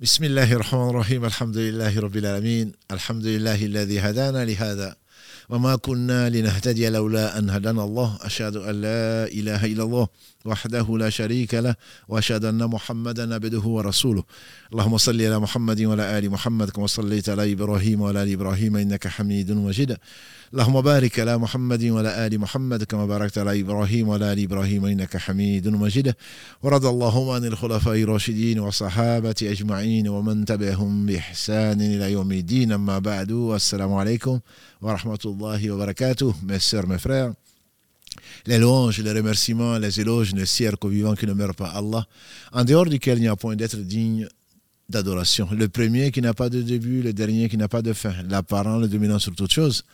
بسم الله الرحمن الرحيم الحمد لله رب العالمين الحمد لله الذي هدانا لهذا وما كنا لنهتدي لولا أن هدانا الله أشهد أن لا إله إلا الله وحده لا شريك له وأشهد أن محمدا عبده ورسوله. اللهم صل على محمد وعلى آل محمد كما صليت على إبراهيم وعلى آل إبراهيم إنك حميد مجيد. اللهم بارك على محمد وعلى آل محمد كما باركت على إبراهيم وعلى آل إبراهيم إنك حميد مجيد. ورضى اللهم عن الخلفاء الراشدين والصحابة أجمعين ومن تبعهم بإحسان إلى يوم الدين. أما بعد السلام عليكم ورحمة الله وبركاته. Mes frères. Les louanges, les remerciements, les éloges ne sirent qu'au vivant qui ne meurt pas Allah, en dehors duquel il n'y a point d'être digne d'adoration. Le premier qui n'a pas de début, le dernier qui n'a pas de fin, l'apparent, le dominant sur toute chose.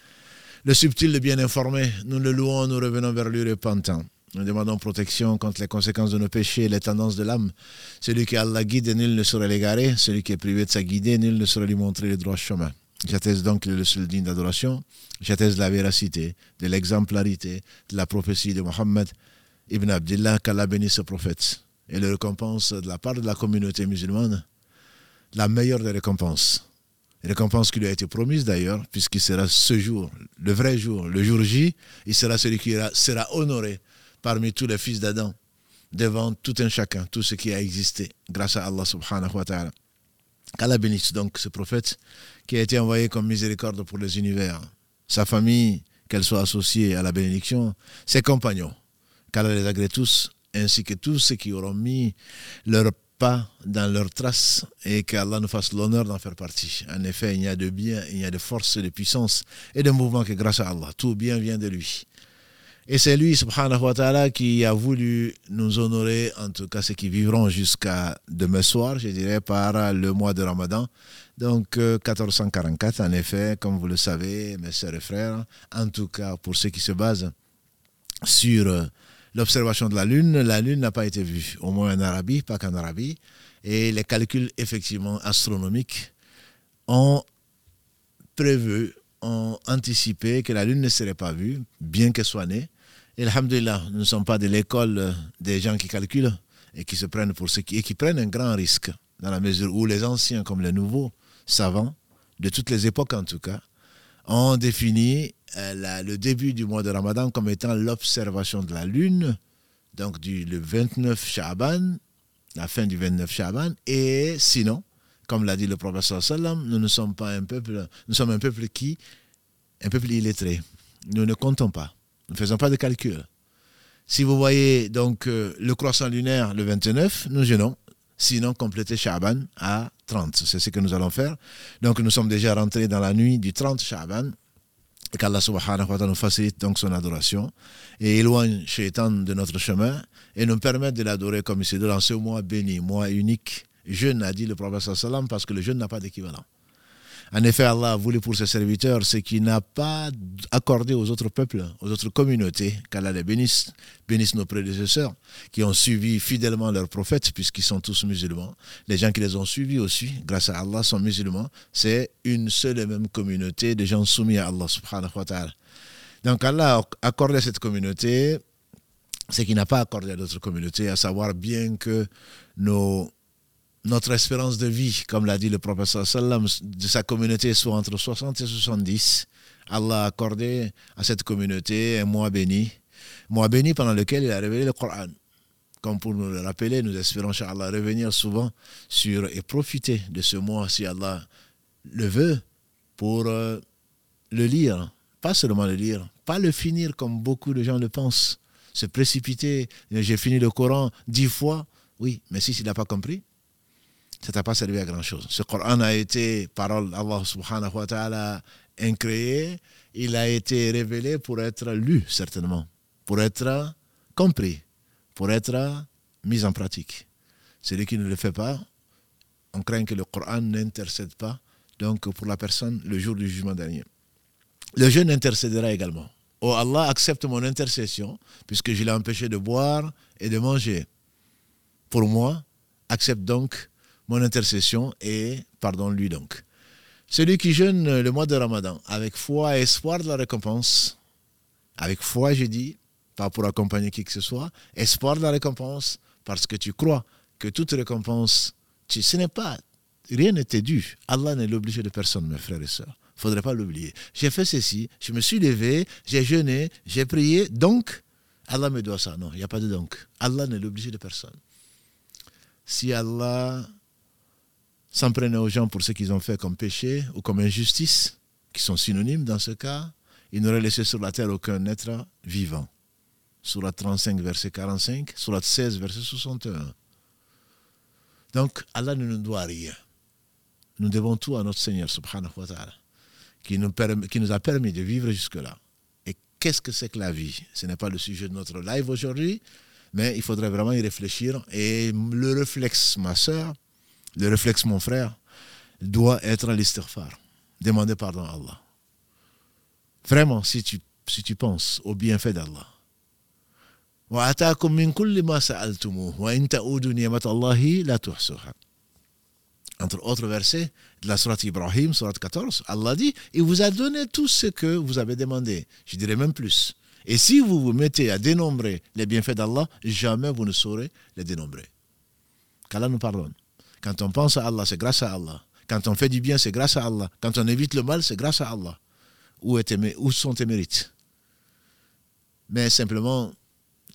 Le subtil, le bien informé, nous le louons, nous revenons vers lui repentant. Nous demandons protection contre les conséquences de nos péchés et les tendances de l'âme. Celui qui a la guide, nul ne saurait l'égarer. Celui qui est privé de sa guidée, nul ne saurait lui montrer le droit chemin. J'atteste donc le seul digne d'adoration. J'atteste la véracité, de l'exemplarité, de la prophétie de Mohammed ibn Abdullah, qu'Allah bénisse ce prophète. Et le récompense de la part de la communauté musulmane, la meilleure des récompenses récompense qui lui a été promise d'ailleurs, puisqu'il sera ce jour, le vrai jour, le jour J, il sera celui qui sera honoré parmi tous les fils d'Adam, devant tout un chacun, tout ce qui a existé, grâce à Allah subhanahu wa ta'ala. Qu'Allah bénisse donc ce prophète qui a été envoyé comme miséricorde pour les univers, sa famille, qu'elle soit associée à la bénédiction, ses compagnons, qu'Allah les agrée tous, ainsi que tous ceux qui auront mis leur pas dans leurs traces et qu'Allah nous fasse l'honneur d'en faire partie. En effet, il y a de bien, il y a de force, de puissance et de mouvement que grâce à Allah, tout bien vient de lui. Et c'est lui, subhanahu wa ta'ala, qui a voulu nous honorer, en tout cas ceux qui vivront jusqu'à demain soir, je dirais, par le mois de Ramadan. Donc 1444, en effet, comme vous le savez, mes sœurs et frères, en tout cas pour ceux qui se basent sur l'observation de la Lune, la Lune n'a pas été vue, au moins en Arabie, pas qu'en Arabie. Et les calculs effectivement astronomiques ont prévu, ont anticipé que la Lune ne serait pas vue, bien qu'elle soit née. Et alhamdulillah, nous ne sommes pas de l'école des gens qui calculent et qui se prennent pour ceux qui, prennent un grand risque, dans la mesure où les anciens comme les nouveaux savants, de toutes les époques en tout cas, ont défini euh, le début du mois de Ramadan comme étant l'observation de la lune, donc du, le 29 Shaban, la fin du 29 Shaban, et sinon, comme l'a dit le professeur Sallam, nous ne sommes pas un peuple, nous sommes un peuple qui, un peuple illettré. Nous ne comptons pas, ne faisons pas de calcul. Si vous voyez donc euh, le croissant lunaire le 29, nous gênons. Sinon, compléter Shaban à 30. C'est ce que nous allons faire. Donc, nous sommes déjà rentrés dans la nuit du 30 Shaban qu'Allah subhanahu wa ta'ala nous facilite donc son adoration et éloigne Shaitan de notre chemin et nous permette de l'adorer comme il se doit dans ce mois béni, mois unique. Jeûne, a dit le prophète parce que le jeûne n'a pas d'équivalent. En effet, Allah a voulu pour ses serviteurs ce qu'il n'a pas accordé aux autres peuples, aux autres communautés, qu'Allah les bénisse, bénisse nos prédécesseurs qui ont suivi fidèlement leurs prophètes, puisqu'ils sont tous musulmans. Les gens qui les ont suivis aussi, grâce à Allah, sont musulmans. C'est une seule et même communauté de gens soumis à Allah subhanahu wa ta'ala. Donc Allah a accordé à cette communauté ce qu'il n'a pas accordé à d'autres communautés, à savoir bien que nos notre espérance de vie, comme l'a dit le professeur Sallam, de sa communauté soit entre 60 et 70. Allah a accordé à cette communauté un mois béni, mois béni pendant lequel il a révélé le Coran. Comme pour nous le rappeler, nous espérons, Allah revenir souvent sur et profiter de ce mois, si Allah le veut, pour euh, le lire. Pas seulement le lire, pas le finir comme beaucoup de gens le pensent. Se précipiter, j'ai fini le Coran dix fois, oui, mais si il n'a pas compris, ça t'a pas servi à grand chose. Ce Coran a été parole d'Allah subhanahu wa ta'ala incréé, il a été révélé pour être lu certainement, pour être compris, pour être mis en pratique. Celui qui ne le fait pas, on craint que le Coran n'intercède pas, donc pour la personne le jour du jugement dernier. Le jeûne intercédera également. Oh Allah, accepte mon intercession, puisque je l'ai empêché de boire et de manger. Pour moi, accepte donc mon intercession et pardonne-lui donc. Celui qui jeûne le mois de Ramadan avec foi et espoir de la récompense, avec foi, j'ai dit, pas pour accompagner qui que ce soit, espoir de la récompense, parce que tu crois que toute récompense, ce n'est pas rien n'était dû. Allah n'est l'obligé de personne, mes frères et sœurs. Il ne faudrait pas l'oublier. J'ai fait ceci, je me suis levé, j'ai jeûné, j'ai prié, donc Allah me doit ça. Non, il n'y a pas de donc. Allah n'est l'obligé de personne. Si Allah s'en prenait aux gens pour ce qu'ils ont fait comme péché ou comme injustice, qui sont synonymes dans ce cas, il n'aurait laissé sur la terre aucun être vivant. Surat 35, verset 45, Surat 16, verset 61. Donc, Allah ne nous doit rien. Nous devons tout à notre Seigneur, subhanahu wa ta'ala, qui nous, qui nous a permis de vivre jusque-là. Et qu'est-ce que c'est que la vie? Ce n'est pas le sujet de notre live aujourd'hui, mais il faudrait vraiment y réfléchir. Et le réflexe, ma soeur, le réflexe, mon frère, doit être l'istighfar. Demander pardon à Allah. Vraiment, si tu, penses au bienfait d'Allah, entre autres versets de la Surat Ibrahim, Surat 14, Allah dit Il vous a donné tout ce que vous avez demandé. Je dirais même plus. Et si vous vous mettez à dénombrer les bienfaits d'Allah, jamais vous ne saurez les dénombrer. Qu'Allah nous pardonne. Quand on pense à Allah, c'est grâce à Allah. Quand on fait du bien, c'est grâce à Allah. Quand on évite le mal, c'est grâce à Allah. Où, est où sont tes mérites? Mais simplement,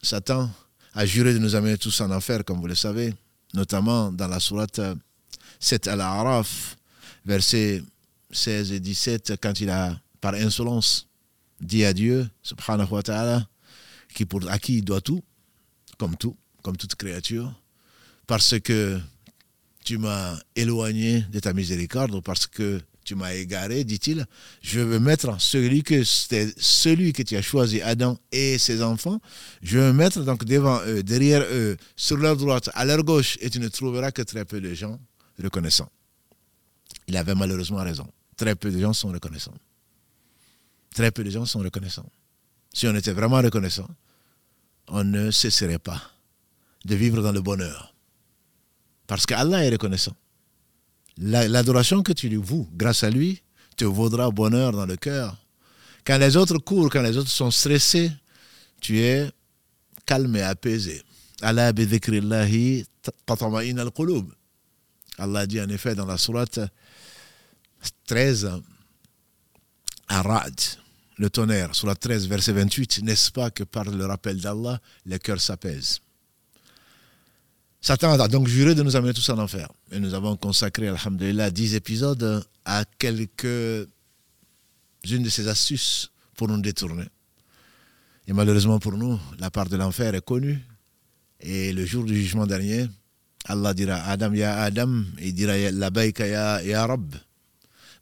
Satan a juré de nous amener tous en enfer, comme vous le savez, notamment dans la sourate 7 Al-Araf, versets 16 et 17, quand il a, par insolence, dit à Dieu, subhanahu wa ta'ala, qui pour, à qui il doit tout, comme tout, comme toute créature, parce que tu m'as éloigné de ta miséricorde, parce que tu m'as égaré, dit-il, je vais mettre celui que, celui que tu as choisi, Adam et ses enfants, je vais mettre donc devant eux, derrière eux, sur leur droite, à leur gauche, et tu ne trouveras que très peu de gens reconnaissants. Il avait malheureusement raison. Très peu de gens sont reconnaissants. Très peu de gens sont reconnaissants. Si on était vraiment reconnaissant, on ne cesserait pas de vivre dans le bonheur. Parce qu'Allah est reconnaissant l'adoration que tu lui voues grâce à lui te vaudra bonheur dans le cœur. Quand les autres courent, quand les autres sont stressés, tu es calme et apaisé. Allah Allah dit en effet dans la sourate 13 Arad, le tonnerre, la 13, verset 28, n'est-ce pas que par le rappel d'Allah, les cœurs s'apaisent? Satan a donc juré de nous amener tous en enfer. Et nous avons consacré, alhamdulillah, dix épisodes à quelques une de ces astuces pour nous détourner. Et malheureusement pour nous, la part de l'enfer est connue. Et le jour du jugement dernier, Allah dira Adam, ya Adam, il dira Labaika ya, ya Rab.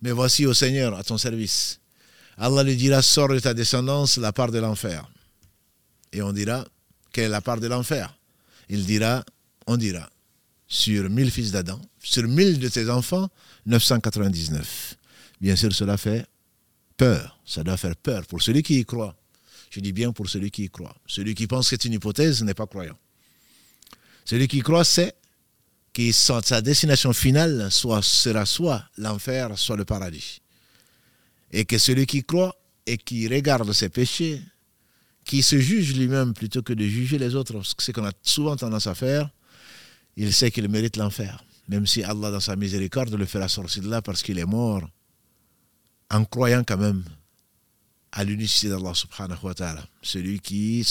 Mais voici au Seigneur, à ton service. Allah lui dira Sors de ta descendance la part de l'enfer. Et on dira Quelle est la part de l'enfer? Il dira on dira, sur 1000 fils d'Adam, sur 1000 de tes enfants, 999. Bien sûr, cela fait peur. Ça doit faire peur pour celui qui y croit. Je dis bien pour celui qui y croit. Celui qui pense que c'est une hypothèse n'est pas croyant. Celui qui croit sait que sa destination finale soit, sera soit l'enfer, soit le paradis. Et que celui qui croit et qui regarde ses péchés, qui se juge lui-même plutôt que de juger les autres, ce qu'on a souvent tendance à faire, il sait qu'il mérite l'enfer. Même si Allah, dans sa miséricorde, le fera sortir de là parce qu'il est mort, en croyant quand même à l'unicité d'Allah subhanahu wa ta'ala. Celui qui,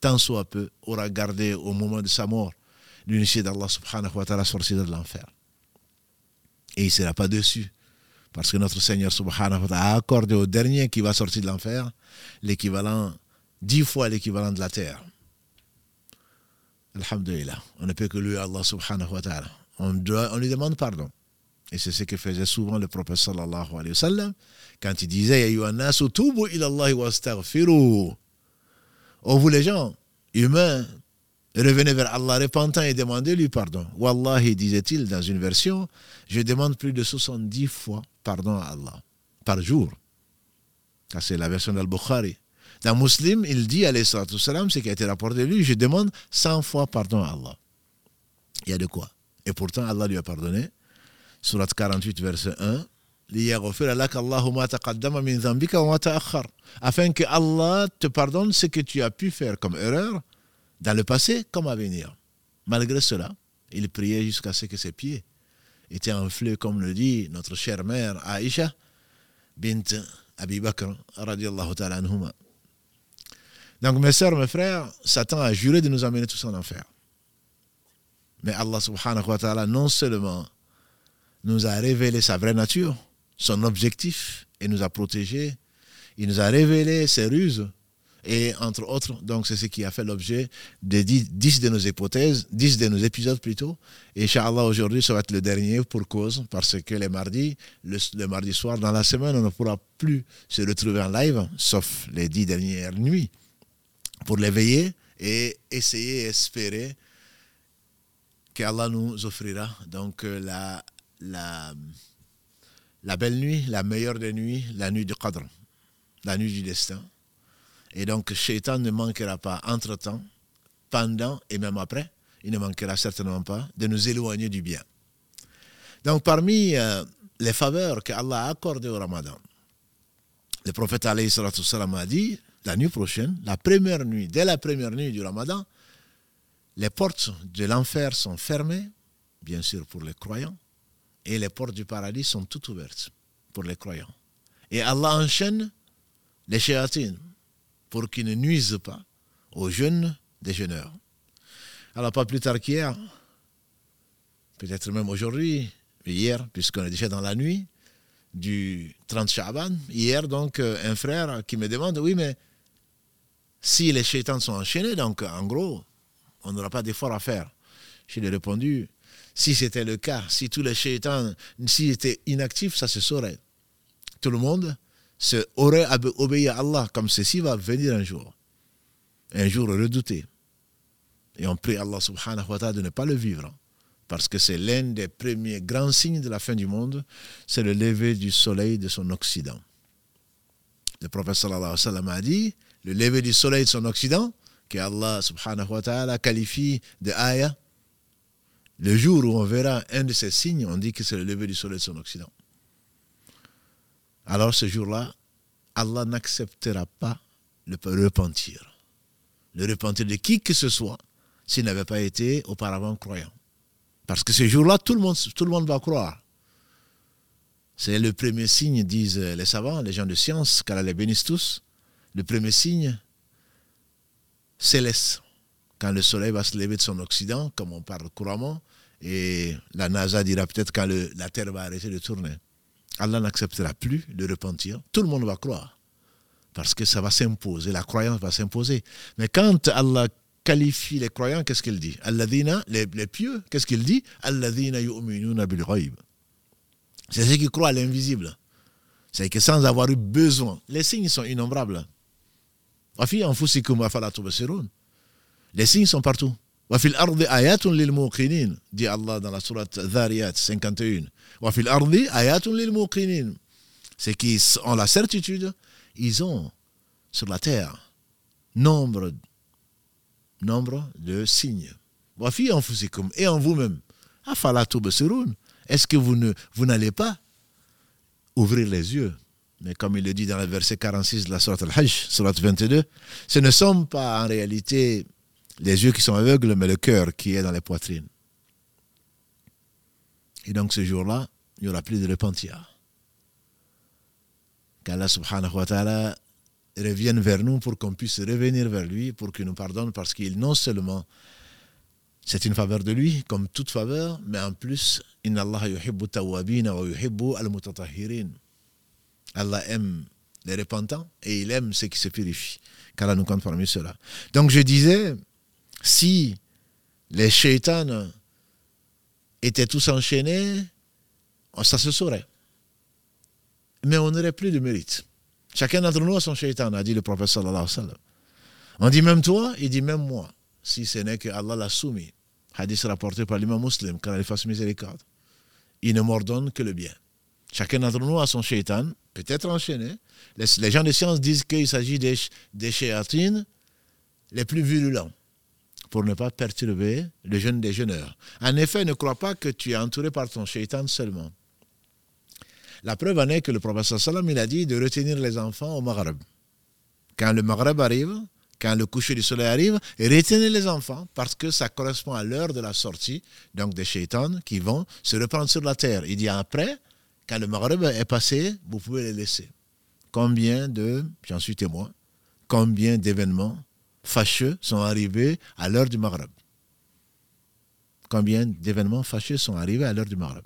tant soit peu, aura gardé au moment de sa mort l'unicité d'Allah subhanahu wa ta'ala sortir de l'enfer. Et il ne sera pas dessus. Parce que notre Seigneur subhanahu wa ta'ala a accordé au dernier qui va sortir de l'enfer l'équivalent, dix fois l'équivalent de la terre. Alhamdulillah. On ne peut que lui, Allah subhanahu wa ta'ala. On, lui demande pardon. Et c'est ce que faisait souvent le prophète sallallahu alayhi wa sallam quand il disait Oh vous les gens humains, revenez vers Allah repentant et demandez-lui pardon. Wallahi, disait-il dans une version, je demande plus de 70 fois pardon à Allah par jour. C'est la version d'Al-Bukhari. Dans Muslim, il dit, alayhi salam, ce qui a été rapporté de lui, je demande 100 fois pardon à Allah. Il y a de quoi. Et pourtant, Allah lui a pardonné. Surat 48, verset 1. Afin que Allah te pardonne ce que tu as pu faire comme erreur dans le passé comme à venir. Malgré cela, il priait jusqu'à ce que ses pieds était enflé, comme le dit notre chère mère Aïcha bint Abi Bakr, ta'ala anhuma. Donc, mes sœurs, mes frères, Satan a juré de nous amener tous en enfer. Mais Allah subhanahu wa ta'ala, non seulement nous a révélé sa vraie nature, son objectif, et nous a protégés, il nous a révélé ses ruses, et entre autres, donc c'est ce qui a fait l'objet de 10 de nos hypothèses, 10 de nos épisodes plutôt. Et Inch'Allah, aujourd'hui, ça va être le dernier pour cause, parce que les mardis, le, le, mardi soir, dans la semaine, on ne pourra plus se retrouver en live, sauf les 10 dernières nuits, pour l'éveiller et essayer, espérer qu'Allah nous offrira donc euh, la, la, la belle nuit, la meilleure des nuits, la nuit du Qadr, la nuit du destin et donc, Shaitan ne manquera pas entre-temps, pendant et même après, il ne manquera certainement pas de nous éloigner du bien. Donc, parmi euh, les faveurs que Allah a accordées au Ramadan, le prophète a dit la nuit prochaine, la première nuit, dès la première nuit du Ramadan, les portes de l'enfer sont fermées, bien sûr pour les croyants, et les portes du paradis sont toutes ouvertes pour les croyants. Et Allah enchaîne les chéatines, pour qu'ils ne nuisent pas aux jeunes déjeuneurs. Alors, pas plus tard qu'hier, peut-être même aujourd'hui, hier, puisqu'on est déjà dans la nuit du 30 Shaban, hier, donc, euh, un frère qui me demande Oui, mais si les chétans sont enchaînés, donc, en gros, on n'aura pas d'effort à faire. Je lui ai répondu Si c'était le cas, si tous les chétans, s'ils étaient inactifs, ça se saurait. Tout le monde aurait obéi à Allah, comme ceci va venir un jour. Un jour redouté. Et on prie Allah subhanahu wa ta'ala de ne pas le vivre. Parce que c'est l'un des premiers grands signes de la fin du monde, c'est le lever du soleil de son Occident. Le prophète sallallahu alayhi a dit, le lever du soleil de son Occident, que Allah subhanahu wa ta'ala qualifie de ayah, le jour où on verra un de ces signes, on dit que c'est le lever du soleil de son Occident alors ce jour-là, Allah n'acceptera pas le repentir. Le repentir de qui que ce soit s'il n'avait pas été auparavant croyant. Parce que ce jour-là, tout, tout le monde va croire. C'est le premier signe, disent les savants, les gens de science, qu'Allah les bénisse tous. Le premier signe céleste, quand le soleil va se lever de son occident, comme on parle couramment, et la NASA dira peut-être quand la Terre va arrêter de tourner. Allah n'acceptera plus le repentir. Tout le monde va croire. Parce que ça va s'imposer, la croyance va s'imposer. Mais quand Allah qualifie les croyants, qu'est-ce qu'il dit? Les, les pieux, qu'est-ce qu'il dit? C'est ceux qui croient à l'invisible. C'est que sans avoir eu besoin, les signes sont innombrables. Les signes sont partout. وفي الأرض آيات للموقنين dit Allah dans la sourate Dhariyat 51 وفي الأرض آيات للموقنين c'est qu'ils ont la certitude ils ont sur la terre nombre nombre de signes وفي أنفسكم et en vous-même أفلا تبصرون est-ce que vous ne vous n'allez pas ouvrir les yeux mais comme il le dit dans le verset 46 de la sourate Al-Hajj, sourate 22, ce ne sont pas en réalité les yeux qui sont aveugles, mais le cœur qui est dans les poitrines. Et donc ce jour-là, il n'y aura plus de repentir. Qu'Allah subhanahu wa ta'ala revienne vers nous pour qu'on puisse revenir vers lui, pour qu'il nous pardonne, parce qu'il non seulement c'est une faveur de lui, comme toute faveur, mais en plus, Inna Allah yuhibbu tawabina wa yuhibbu al Allah aime les repentants et il aime ceux qui se purifient. Qu'Allah nous compte parmi ceux-là. Donc je disais, si les shaitans étaient tous enchaînés, ça se saurait. Mais on n'aurait plus de mérite. Chacun d'entre nous a son shaitan, a dit le prophète sallallahu alayhi wa sallam. On dit même toi, il dit même moi, si ce n'est que Allah l'a soumis. Hadith rapporté par l'imam musulman, car il fasse miséricorde. Il ne m'ordonne que le bien. Chacun d'entre nous a son shaitan, peut-être enchaîné. Les, gens de science disent qu'il s'agit des, des les plus virulents pour ne pas perturber le jeune déjeuneur. En effet, ne crois pas que tu es entouré par ton shaitan seulement. La preuve en est que le Salam il a dit de retenir les enfants au Maghreb. Quand le Maghreb arrive, quand le coucher du soleil arrive, retenez les enfants parce que ça correspond à l'heure de la sortie donc des shaitans qui vont se reprendre sur la terre. Il dit après, quand le Maghreb est passé, vous pouvez les laisser. Combien de, j'en suis témoin, combien d'événements fâcheux sont arrivés à l'heure du Maghreb? Combien d'événements fâcheux sont arrivés à l'heure du Maghreb?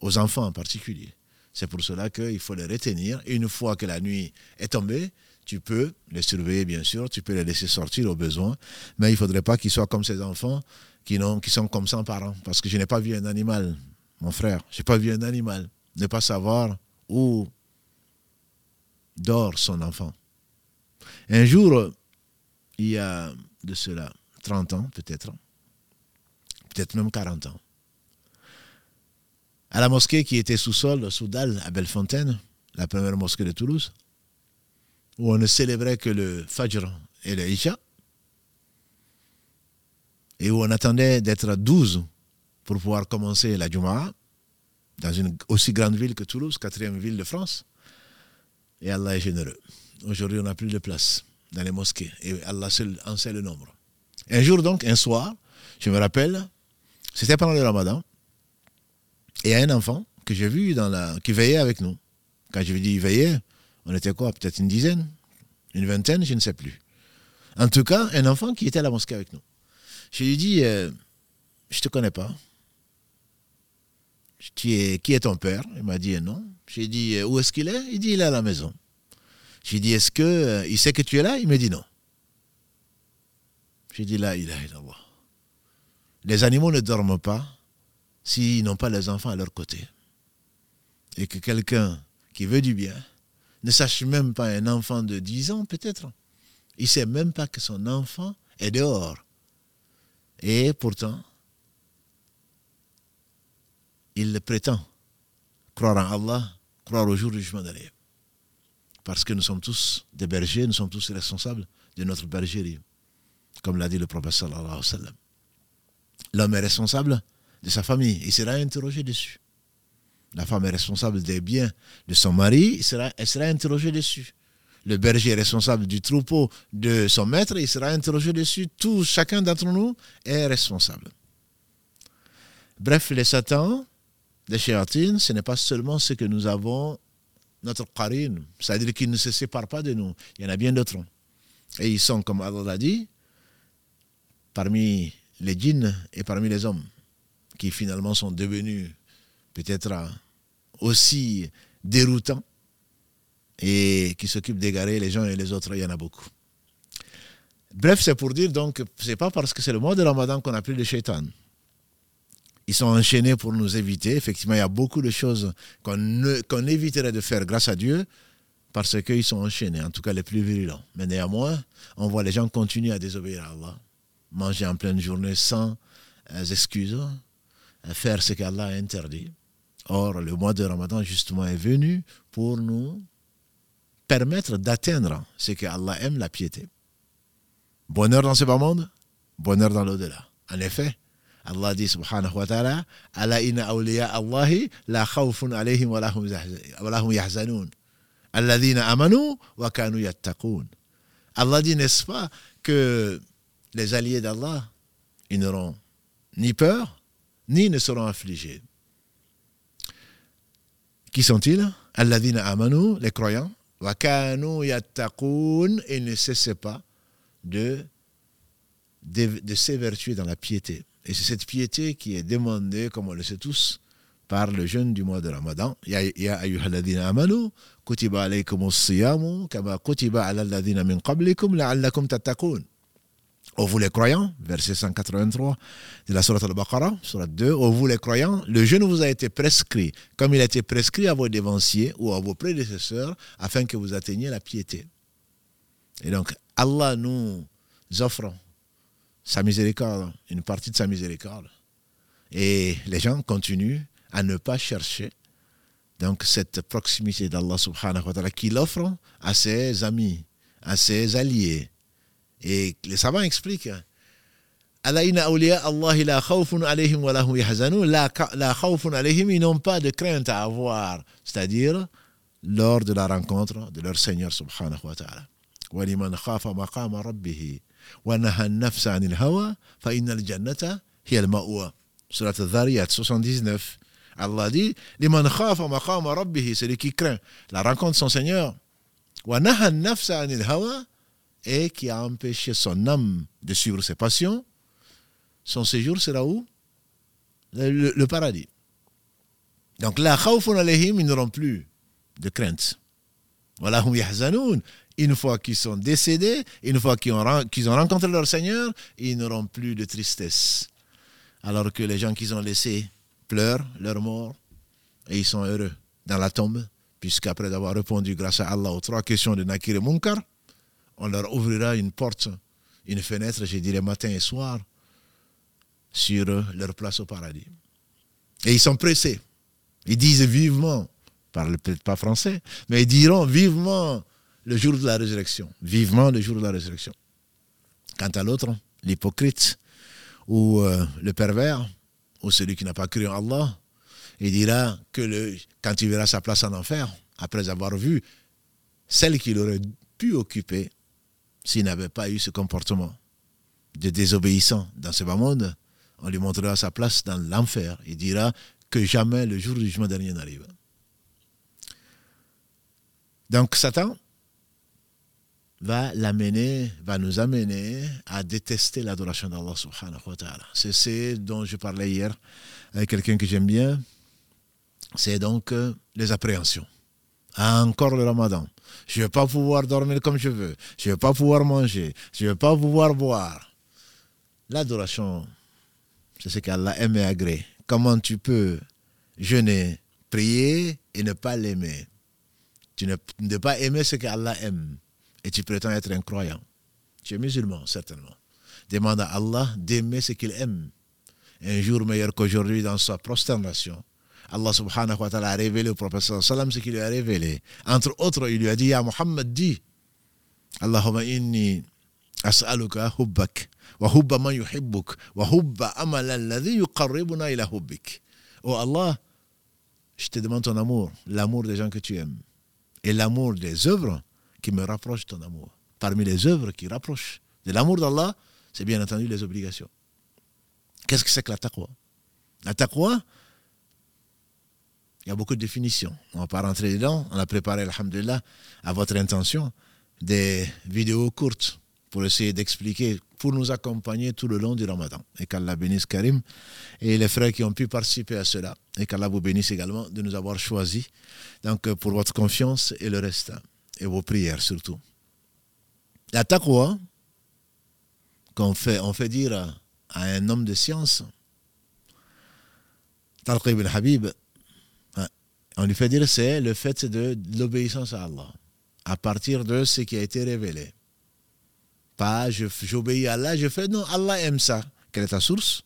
Aux enfants en particulier. C'est pour cela qu'il faut les retenir. Une fois que la nuit est tombée, tu peux les surveiller, bien sûr, tu peux les laisser sortir au besoin, mais il ne faudrait pas qu'ils soient comme ces enfants qui, qui sont comme sans parents. Parce que je n'ai pas vu un animal, mon frère, je n'ai pas vu un animal ne pas savoir où dort son enfant. Un jour, il y a de cela 30 ans peut-être, peut-être même 40 ans, à la mosquée qui était sous sol, sous dalle, à Bellefontaine, la première mosquée de Toulouse, où on ne célébrait que le Fajr et le Isha, et où on attendait d'être 12 pour pouvoir commencer la Jumu'ah, dans une aussi grande ville que Toulouse, quatrième ville de France. Et Allah est généreux. Aujourd'hui, on n'a plus de place dans les mosquées. Et Allah seul en sait le nombre. Un jour donc, un soir, je me rappelle, c'était pendant le ramadan, et il y a un enfant que j'ai vu dans la, qui veillait avec nous. Quand je lui dis veillait, on était quoi Peut-être une dizaine Une vingtaine Je ne sais plus. En tout cas, un enfant qui était à la mosquée avec nous. Je lui dis, euh, je ne te connais pas qui est ton père? Il m'a dit non. J'ai dit où est-ce qu'il est? Il dit il est à la maison. J'ai dit est-ce qu'il euh, sait que tu es là? Il me dit non. J'ai dit là, il est là. Les animaux ne dorment pas s'ils n'ont pas les enfants à leur côté. Et que quelqu'un qui veut du bien ne sache même pas un enfant de 10 ans peut-être. Il ne sait même pas que son enfant est dehors. Et pourtant, il prétend croire en Allah, croire au jour du jugement dernier. Parce que nous sommes tous des bergers, nous sommes tous responsables de notre bergerie. Comme l'a dit le prophète sallallahu alayhi wa. L'homme est responsable de sa famille, il sera interrogé dessus. La femme est responsable des biens de son mari, elle sera interrogée dessus. Le berger est responsable du troupeau de son maître, il sera interrogé dessus. Tout, chacun d'entre nous est responsable. Bref, les satans des chéatines, ce n'est pas seulement ce que nous avons, notre qarine, c'est-à-dire qu'ils ne se séparent pas de nous. Il y en a bien d'autres. Et ils sont, comme Allah l'a dit, parmi les djinns et parmi les hommes, qui finalement sont devenus peut-être aussi déroutants et qui s'occupent d'égarer les uns et les autres. Il y en a beaucoup. Bref, c'est pour dire donc, c'est pas parce que c'est le mois de Ramadan qu'on a plus de shaitan ils sont enchaînés pour nous éviter. Effectivement, il y a beaucoup de choses qu'on éviterait de faire grâce à Dieu parce qu'ils sont enchaînés, en tout cas les plus virulents. Mais néanmoins, on voit les gens continuer à désobéir à Allah, manger en pleine journée sans euh, excuses, euh, faire ce qu'Allah a interdit. Or, le mois de Ramadan, justement, est venu pour nous permettre d'atteindre ce que Allah aime, la piété. Bonheur dans ce bas monde, bonheur dans l'au-delà. En effet, Allah dit subhanahu wa ta'ala Ala inna awliya Allahi la khawfun alayhim wa lahum yahzanun. Alladhina amanu wa kanu yattaqun. Allah dit, n'est-ce pas, que les alliés d'Allah, ils n'auront ni peur, ni ne seront affligés. Qui sont-ils? Alladhina amanu, les croyants, wa kanu yattaqun, et ne cessent pas de, de, de s'évertuer dans la piété. Et c'est cette piété qui est demandée, comme on le sait tous, par le jeûne du mois de Ramadan. Ya ayyuhalladhina amanu, kutiba alaykum siyamu kama kutiba ala alladhina min qablikum la'allakum tattaqun. Ô vous les croyants, verset 183 de la Sourate al-Baqarah, Sourate 2, ô vous les croyants, le jeûne vous a été prescrit, comme il a été prescrit à vos dévanciers ou à vos prédécesseurs, afin que vous atteigniez la piété. Et donc, Allah nous offre sa miséricorde, une partie de sa miséricorde. Et les gens continuent à ne pas chercher donc cette proximité d'Allah subhanahu wa ta'ala qu'il offre à ses amis, à ses alliés. Et les savants expliquent ils n'ont pas de crainte à avoir, c'est-à-dire lors de la rencontre de leur Seigneur subhanahu wa ta'ala. وَلِمَنْ خَافَ مَقَامَ رَبِّهِ وَنَهَى النَّفْسَ عَنِ الْهَوَى فَإِنَّ الْجَنَّةَ هِيَ الْمَأْوَى Surat al-Dhariyat 79. Allah dit لِمَنْ خَافَ مَقَامَ رَبِّهِ Celui qui craint la rencontre de son Seigneur. وَنَهَى النَّفْسَ عَنِ الْهَوَى Et qui a empêché son âme de suivre ses passions. Son séjour sera où le, le, le paradis. Donc là, khawfun alayhim, ils n'auront plus de crainte. Voilà, hum yahzanoun. Une fois qu'ils sont décédés, une fois qu'ils ont, rencontré leur Seigneur, ils n'auront plus de tristesse. Alors que les gens qu'ils ont laissés pleurent leur mort et ils sont heureux dans la tombe, puisqu'après avoir répondu grâce à Allah aux trois questions de Nakir et Munkar, on leur ouvrira une porte, une fenêtre, je dirais matin et soir, sur leur place au paradis. Et ils sont pressés. Ils disent vivement, parlent peut-être pas français, mais ils diront vivement le jour de la résurrection. Vivement le jour de la résurrection. Quant à l'autre, l'hypocrite ou euh, le pervers ou celui qui n'a pas cru en Allah, il dira que le, quand il verra sa place en enfer, après avoir vu celle qu'il aurait pu occuper s'il n'avait pas eu ce comportement de désobéissant dans ce bas monde, on lui montrera sa place dans l'enfer. Il dira que jamais le jour du jugement dernier n'arrive. Donc Satan va l'amener, va nous amener à détester l'adoration d'Allah subhanahu wa ta'ala. C'est ce dont je parlais hier avec quelqu'un que j'aime bien. C'est donc euh, les appréhensions. Encore le ramadan. Je ne vais pas pouvoir dormir comme je veux. Je ne vais pas pouvoir manger. Je ne vais pas pouvoir boire. L'adoration, c'est ce qu'Allah aime et agrée. Comment tu peux jeûner, prier et ne pas l'aimer? Tu ne, ne pas aimer ce qu'Allah aime et tu prétends être un croyant. Tu es musulman, certainement. Demande à Allah d'aimer ce qu'il aime. Un jour meilleur qu'aujourd'hui dans sa prosternation. Allah subhanahu wa ta'ala a révélé au prophète sallam ce qu'il lui a révélé. Entre autres, il lui a dit, Ya Muhammad, dis, Allahumma inni as'aluka hubbak, wa hubba man yuhibbuk, wa hubba amal alladhi yuqarribuna ila hubbik. Oh Allah, je te demande ton amour, l'amour des gens que tu aimes, et l'amour des œuvres qui me rapprochent de ton amour. Parmi les œuvres qui rapprochent de l'amour d'Allah, c'est bien entendu les obligations. Qu'est-ce que c'est que la taqwa? La taqwa, il y a beaucoup de définitions. On ne va pas rentrer dedans. On a préparé, alhamdulillah, à votre intention, des vidéos courtes pour essayer d'expliquer, pour nous accompagner tout le long du ramadan. Et qu'Allah bénisse Karim et les frères qui ont pu participer à cela. Et qu'Allah vous bénisse également de nous avoir choisis. Donc, pour votre confiance et le reste. Et vos prières surtout. La taqwa, qu'on fait, on fait dire à un homme de science, Talq ibn Habib, on lui fait dire c'est le fait de, de l'obéissance à Allah, à partir de ce qui a été révélé. Pas j'obéis à Allah, je fais non, Allah aime ça. Quelle est ta source?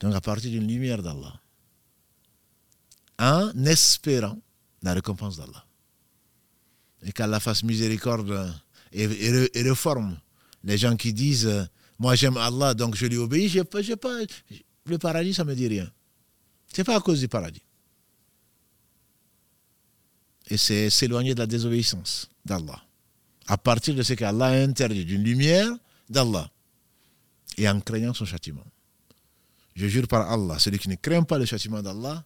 Donc à partir d'une lumière d'Allah. En espérant la récompense d'Allah. Et qu'Allah fasse miséricorde et, et, réforme les gens qui disent Moi j'aime Allah, donc je lui obéis, pas, le paradis, ça ne me dit rien. Ce n'est pas à cause du paradis. Et c'est s'éloigner de la désobéissance d'Allah. À partir de ce qu'Allah a interdit, d'une lumière d'Allah. Et en craignant son châtiment. Je jure par Allah, celui qui ne craint pas le châtiment d'Allah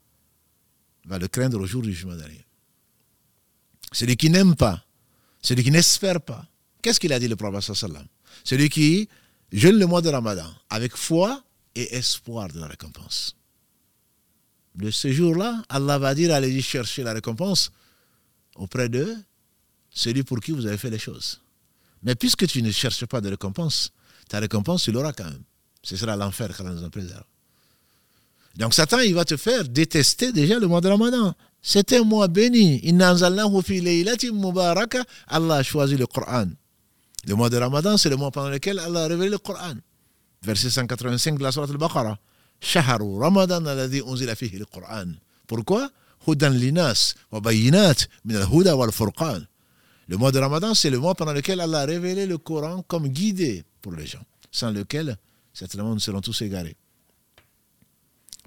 va le craindre au jour du jugement dernier. Celui qui n'aime pas, celui qui n'espère pas. Qu'est-ce qu'il a dit le prophète sallam? Celui qui jeûne le mois de Ramadan avec foi et espoir de la récompense. De ce jour-là, Allah va dire allez-y chercher la récompense auprès de celui pour qui vous avez fait les choses. Mais puisque tu ne cherches pas de récompense, ta récompense, tu l'auras quand même. Ce sera l'enfer quand nous en préserve. Donc Satan, il va te faire détester déjà le mois de Ramadan. C'est un mois béni. Allah a choisi le Coran. Le mois de Ramadan, c'est le mois pendant lequel Allah a révélé le Coran. Verset 185 de la Sourate al-Baqarah. Shahru Ramadan alladhi unzila fihi le Coran. Pourquoi? Hudan linas wa bayinat min al-huda wal furqan. Le mois de Ramadan, c'est le mois pendant lequel Allah a révélé le Coran comme guidé pour les gens, sans lequel, certainement, nous serons tous égarés.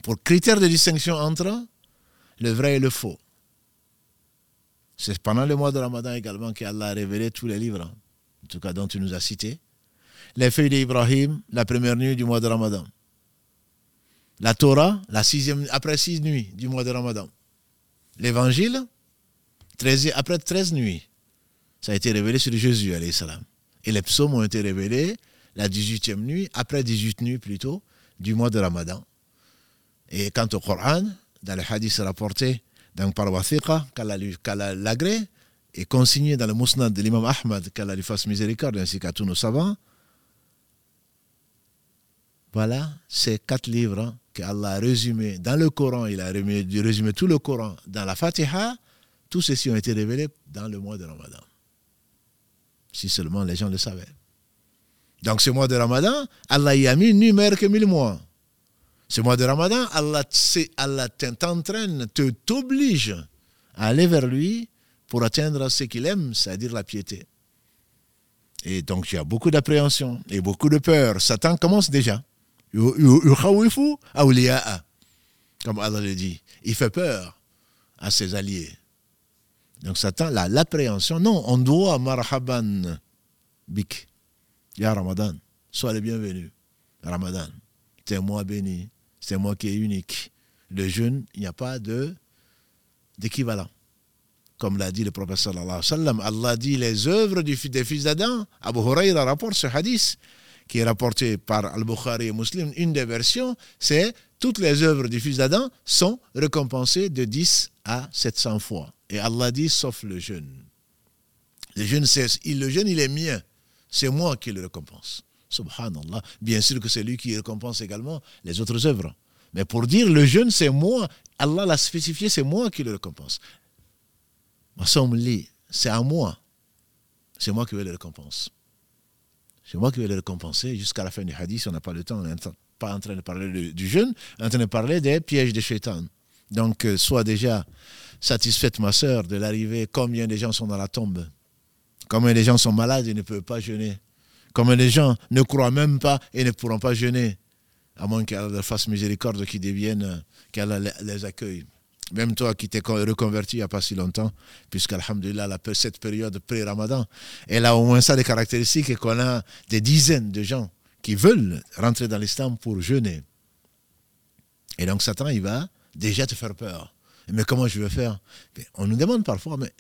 Pour critère de distinction entre le vrai et le faux. C'est pendant le mois de Ramadan également qu'Allah a révélé tous les livres en tout cas dont tu nous as cité. Les feuilles d'Ibrahim, la première nuit du mois de Ramadan. La Torah, la sixième, après six nuits du mois de Ramadan. L'évangile, après treize nuits. Ça a été révélé sur Jésus, salam. Et les psaumes ont été révélés la 18e nuit, après 18 nuits plutôt, du mois de Ramadan. Et quant au Coran, dans le hadith rapporté dans par Wathiqa, qu'Allah l'agré, et consigné dans le Mousnad de l'imam Ahmad, qu'Allah lui fasse miséricorde, ainsi qu'à tous nos savants, voilà ces quatre livres qu'Allah a résumés dans le Coran, il a résumé tout le Coran dans la Fatiha, tous ceux-ci ont été révélés dans le mois de Ramadan. Si seulement les gens le savaient. Donc ce mois de Ramadan, Allah y a mis numéro que mille mois. Ce mois de Ramadan, Allah, t'entraîne, te t'oblige à aller vers lui pour atteindre ce qu'il aime, c'est-à-dire la piété. Et donc il y a beaucoup d'appréhension et beaucoup de peur. Satan commence déjà. Comme Allah le dit. Il fait peur à ses alliés. Donc Satan, l'appréhension, non, on doit marhaban bik. Ya Ramadan, sois le bienvenu. Ramadan, c'est moi béni, c'est moi qui est unique. Le jeûne, il n'y a pas d'équivalent. Comme l'a dit le professeur sallallahu alayhi wa Allah dit les œuvres des fils d'Adam. Abu Huraira rapporte ce hadith qui est rapporté par Al-Bukhari et Muslim. Une des versions, c'est toutes les œuvres du fils d'Adam sont récompensées de 10 à 700 fois. Et Allah dit sauf le jeûne. Le jeûne, le jeûne, il est mien c'est moi qui le récompense. Bien sûr que c'est lui qui récompense également les autres œuvres. Mais pour dire le jeûne, c'est moi, Allah l'a spécifié, c'est moi qui le récompense. C'est à moi. C'est moi qui vais le récompenser. C'est moi qui vais le récompenser jusqu'à la fin du hadith. On n'a pas le temps, on n'est pas en train de parler du jeûne, on est en train de parler des pièges de shaitan. Donc, euh, sois déjà satisfaite, ma soeur, de l'arrivée. Combien de gens sont dans la tombe? Combien les gens sont malades et ne peuvent pas jeûner? Combien les gens ne croient même pas et ne pourront pas jeûner. À moins leur fasse miséricorde, qu'ils deviennent, qu'elle les accueille. Même toi qui t'es reconverti il n'y a pas si longtemps, puisqu'Alhamdulillah, cette période pré-Ramadan, elle a au moins ça des caractéristiques qu'on a des dizaines de gens qui veulent rentrer dans l'islam pour jeûner. Et donc Satan, il va déjà te faire peur. Mais comment je vais faire? On nous demande parfois, mais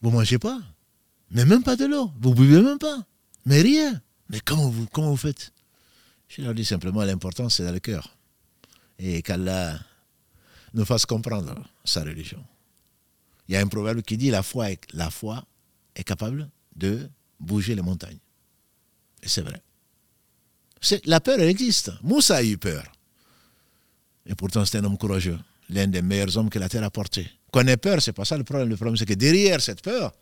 vous mangez pas? Mais même pas de l'eau? Vous buvez même pas? Mais rien? Mais comment vous, comment vous faites? Je leur dis simplement l'important, c'est dans le cœur. Et qu'Allah nous fasse comprendre sa religion. Il y a un proverbe qui dit la foi est, la foi est capable de bouger les montagnes. Et c'est vrai. la peur, elle existe. Moussa a eu peur. Et pourtant, c'est un homme courageux. L'un des meilleurs hommes que la terre a porté. Qu'on ait peur, c'est pas ça le problème. Le problème, c'est que derrière cette peur,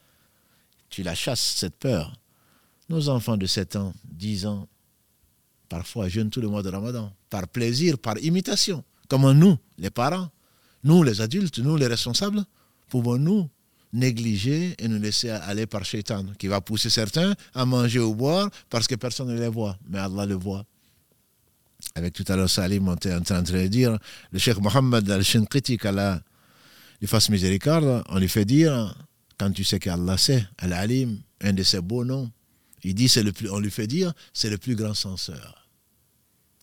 tu la chasses, cette peur. Nos enfants de 7 ans, 10 ans, parfois jeûnent tout le mois de Ramadan, par plaisir, par imitation. Comment nous, les parents, nous les adultes, nous les responsables, pouvons-nous négliger et nous laisser aller par Shaitan, qui va pousser certains à manger ou boire parce que personne ne les voit, mais Allah le voit. Avec tout à l'heure Salim, on était en train de dire, le Cheikh Mohammed al-Shinqiti, qu'Allah lui fasse miséricorde, on lui fait dire, quand tu sais qu'Allah sait, Al-Alim, un de ses beaux noms, il dit, on lui fait dire, c'est le plus grand censeur.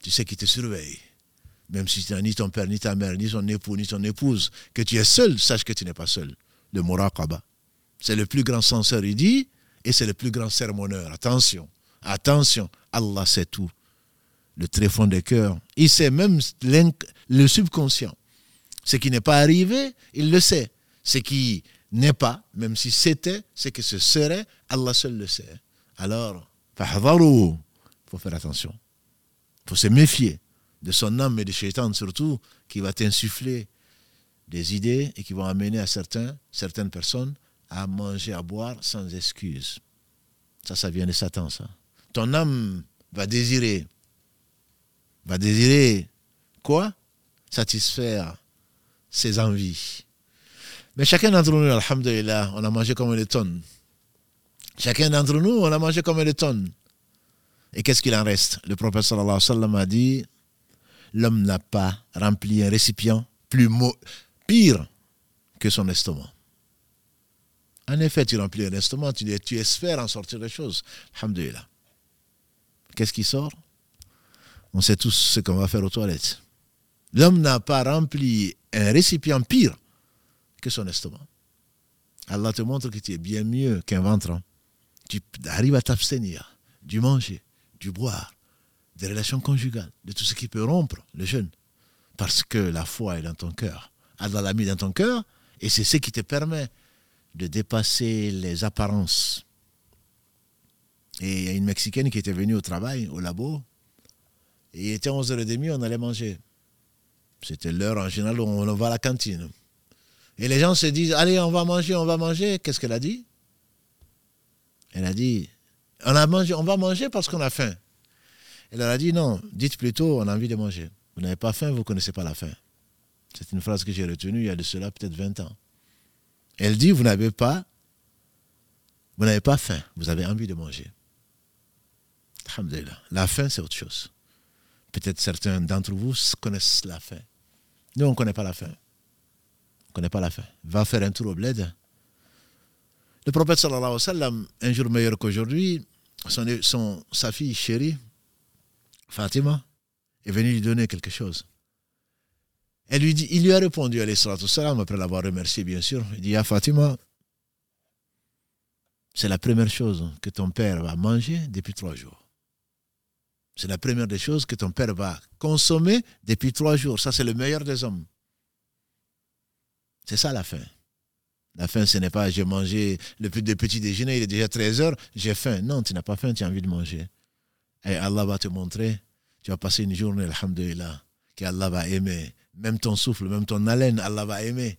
Tu sais qu'il te surveille. Même si tu n'as ni ton père, ni ta mère, ni ton époux, ni ton épouse, que tu es seul, sache que tu n'es pas seul. Le Muraqaba. C'est le plus grand censeur, il dit, et c'est le plus grand sermonneur. Attention, attention, Allah sait tout. Le tréfonds des cœurs. Il sait même le subconscient. Ce qui n'est pas arrivé, il le sait. Ce qui n'est pas, même si c'était ce que ce serait, Allah seul le sait. Alors, il faut faire attention. Il faut se méfier de son âme et de shaitan surtout, qui va t'insuffler des idées et qui vont amener à certains, certaines personnes à manger, à boire sans excuse. Ça, ça vient de Satan, ça. Ton âme va désirer, va désirer quoi? Satisfaire ses envies mais chacun d'entre nous, alhamdulillah, on a mangé comme une tonne. Chacun d'entre nous, on a mangé comme une tonne. Et qu'est-ce qu'il en reste? Le prophète sallallahu sallam a dit l'homme n'a pas rempli un récipient plus pire que son estomac. En effet, tu remplis un instrument, tu, tu espères en sortir des choses. Alhamdulillah. Qu'est-ce qui sort? On sait tous ce qu'on va faire aux toilettes. L'homme n'a pas rempli un récipient pire que son estomac. Allah te montre que tu es bien mieux qu'un ventre. Tu arrives à t'abstenir du manger, du boire, des relations conjugales, de tout ce qui peut rompre le jeûne. Parce que la foi est dans ton cœur. Allah l'a mis dans ton cœur et c'est ce qui te permet de dépasser les apparences. Et il y a une Mexicaine qui était venue au travail, au labo, et il était 11h30, on allait manger. C'était l'heure en général où on va à la cantine. Et les gens se disent, allez, on va manger, on va manger. Qu'est-ce qu'elle a dit? Elle a dit, on, a mangé, on va manger parce qu'on a faim. Elle a dit, non, dites plutôt, on a envie de manger. Vous n'avez pas faim, vous ne connaissez pas la faim. C'est une phrase que j'ai retenue il y a de cela peut-être 20 ans. Elle dit, vous n'avez pas, vous n'avez pas faim, vous avez envie de manger. La faim, c'est autre chose. Peut-être certains d'entre vous connaissent la faim. Nous, on ne connaît pas la faim. On ne connaît pas la faim. Va faire un tour au bled. Le prophète sallallahu alayhi wa sallam, un jour meilleur qu'aujourd'hui, son, sa fille chérie, Fatima, est venue lui donner quelque chose. Elle lui dit, il lui a répondu, après l'avoir remercié, bien sûr. Il dit, à Fatima, c'est la première chose que ton père va manger depuis trois jours. C'est la première des choses que ton père va consommer depuis trois jours. Ça, c'est le meilleur des hommes. C'est ça la faim. La faim, ce n'est pas j'ai mangé le petit déjeuner, il est déjà 13 heures, j'ai faim. Non, tu n'as pas faim, tu as envie de manger. Et Allah va te montrer, tu vas passer une journée, alhamdulillah, qu'Allah va aimer. Même ton souffle, même ton haleine, Allah va aimer.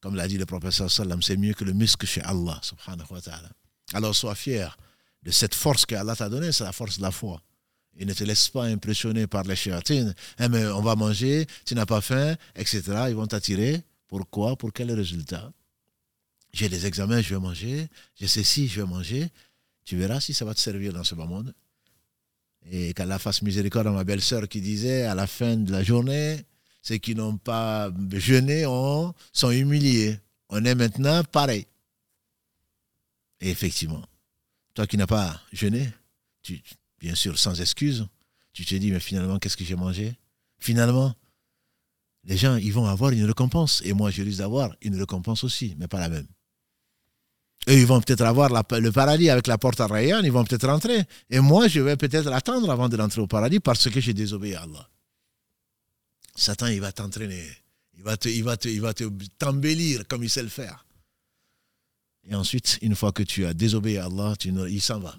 Comme l'a dit le professeur sallam, c'est mieux que le muscle chez Allah, subhanahu wa ta'ala. Alors sois fier de cette force que Allah t'a donnée, c'est la force de la foi. Et ne te laisse pas impressionner par les chéatines. Eh, mais on va manger, tu n'as pas faim, etc. Ils vont t'attirer. Pourquoi? Pour quel résultat? J'ai des examens, je vais manger. J'ai ceci, je vais manger. Tu verras si ça va te servir dans ce bas monde. Et qu'Allah fasse miséricorde à ma belle-sœur qui disait à la fin de la journée, ceux qui n'ont pas jeûné on, sont humiliés. On est maintenant pareil. Et effectivement, toi qui n'as pas jeûné, tu, bien sûr sans excuse, tu te dis, mais finalement, qu'est-ce que j'ai mangé? Finalement, les gens, ils vont avoir une récompense. Et moi, je risque d'avoir une récompense aussi, mais pas la même. Eux, ils vont peut-être avoir le paradis avec la porte à Rayyan, ils vont peut-être rentrer. Et moi, je vais peut-être attendre avant de rentrer au paradis parce que j'ai désobéi à Allah. Satan, il va t'entraîner. Il va te, te t'embellir comme il sait le faire. Et ensuite, une fois que tu as désobéi à Allah, tu, il s'en va.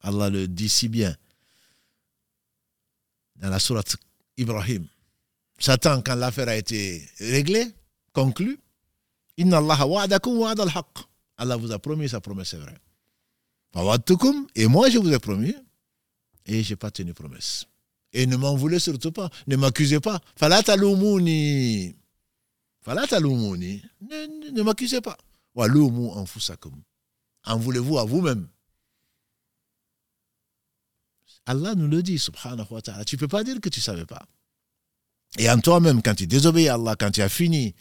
Allah le dit si bien dans la sourate Ibrahim. Satan, quand l'affaire a été réglée, conclue, Inna Allah Allah vous a promis, sa promesse est vraie. Et moi, je vous ai promis, et je n'ai pas tenu promesse. Et ne m'en voulez surtout pas, ne m'accusez pas. Falatalumuni. Falatalumuni. Ne, ne m'accusez pas. Walumu anfusakum. En voulez-vous à vous-même? Allah nous le dit, subhanahu wa ta'ala. Tu ne peux pas dire que tu ne savais pas. Et en toi-même, quand tu désobéis à Allah, quand tu as fini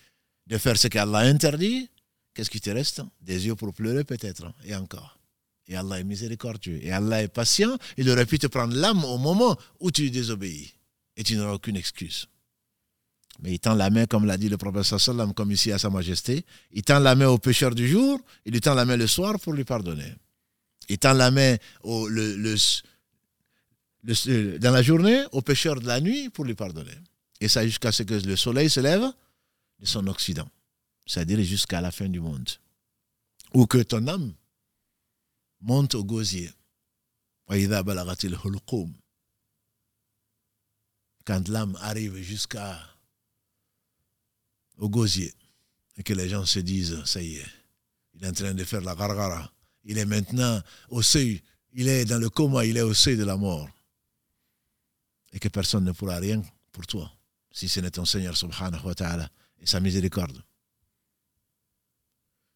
de faire ce qu'Allah interdit, qu'est-ce qui te reste? Des yeux pour pleurer peut-être, et encore. Et Allah est miséricordieux. Et Allah est patient. Il aurait pu te prendre l'âme au moment où tu désobéis. Et tu n'auras aucune excuse. Mais il tend la main, comme l'a dit le prophète sallam, comme ici à Sa Majesté. Il tend la main au pécheur du jour, il lui tend la main le soir pour lui pardonner. Il tend la main au, le, dans la journée au pécheur de la nuit pour lui pardonner. Et ça jusqu'à ce que le soleil se lève de son occident. C'est-à-dire jusqu'à la fin du monde. Ou que ton âme monte au gosier. Quand l'âme arrive jusqu'à au gosier et que les gens se disent, ça y est, il est en train de faire la gargara. Il est maintenant au seuil, il est dans le coma, il est au seuil de la mort. Et que personne ne pourra rien pour toi, si ce n'est ton Seigneur subhanahu wa ta'ala et sa miséricorde.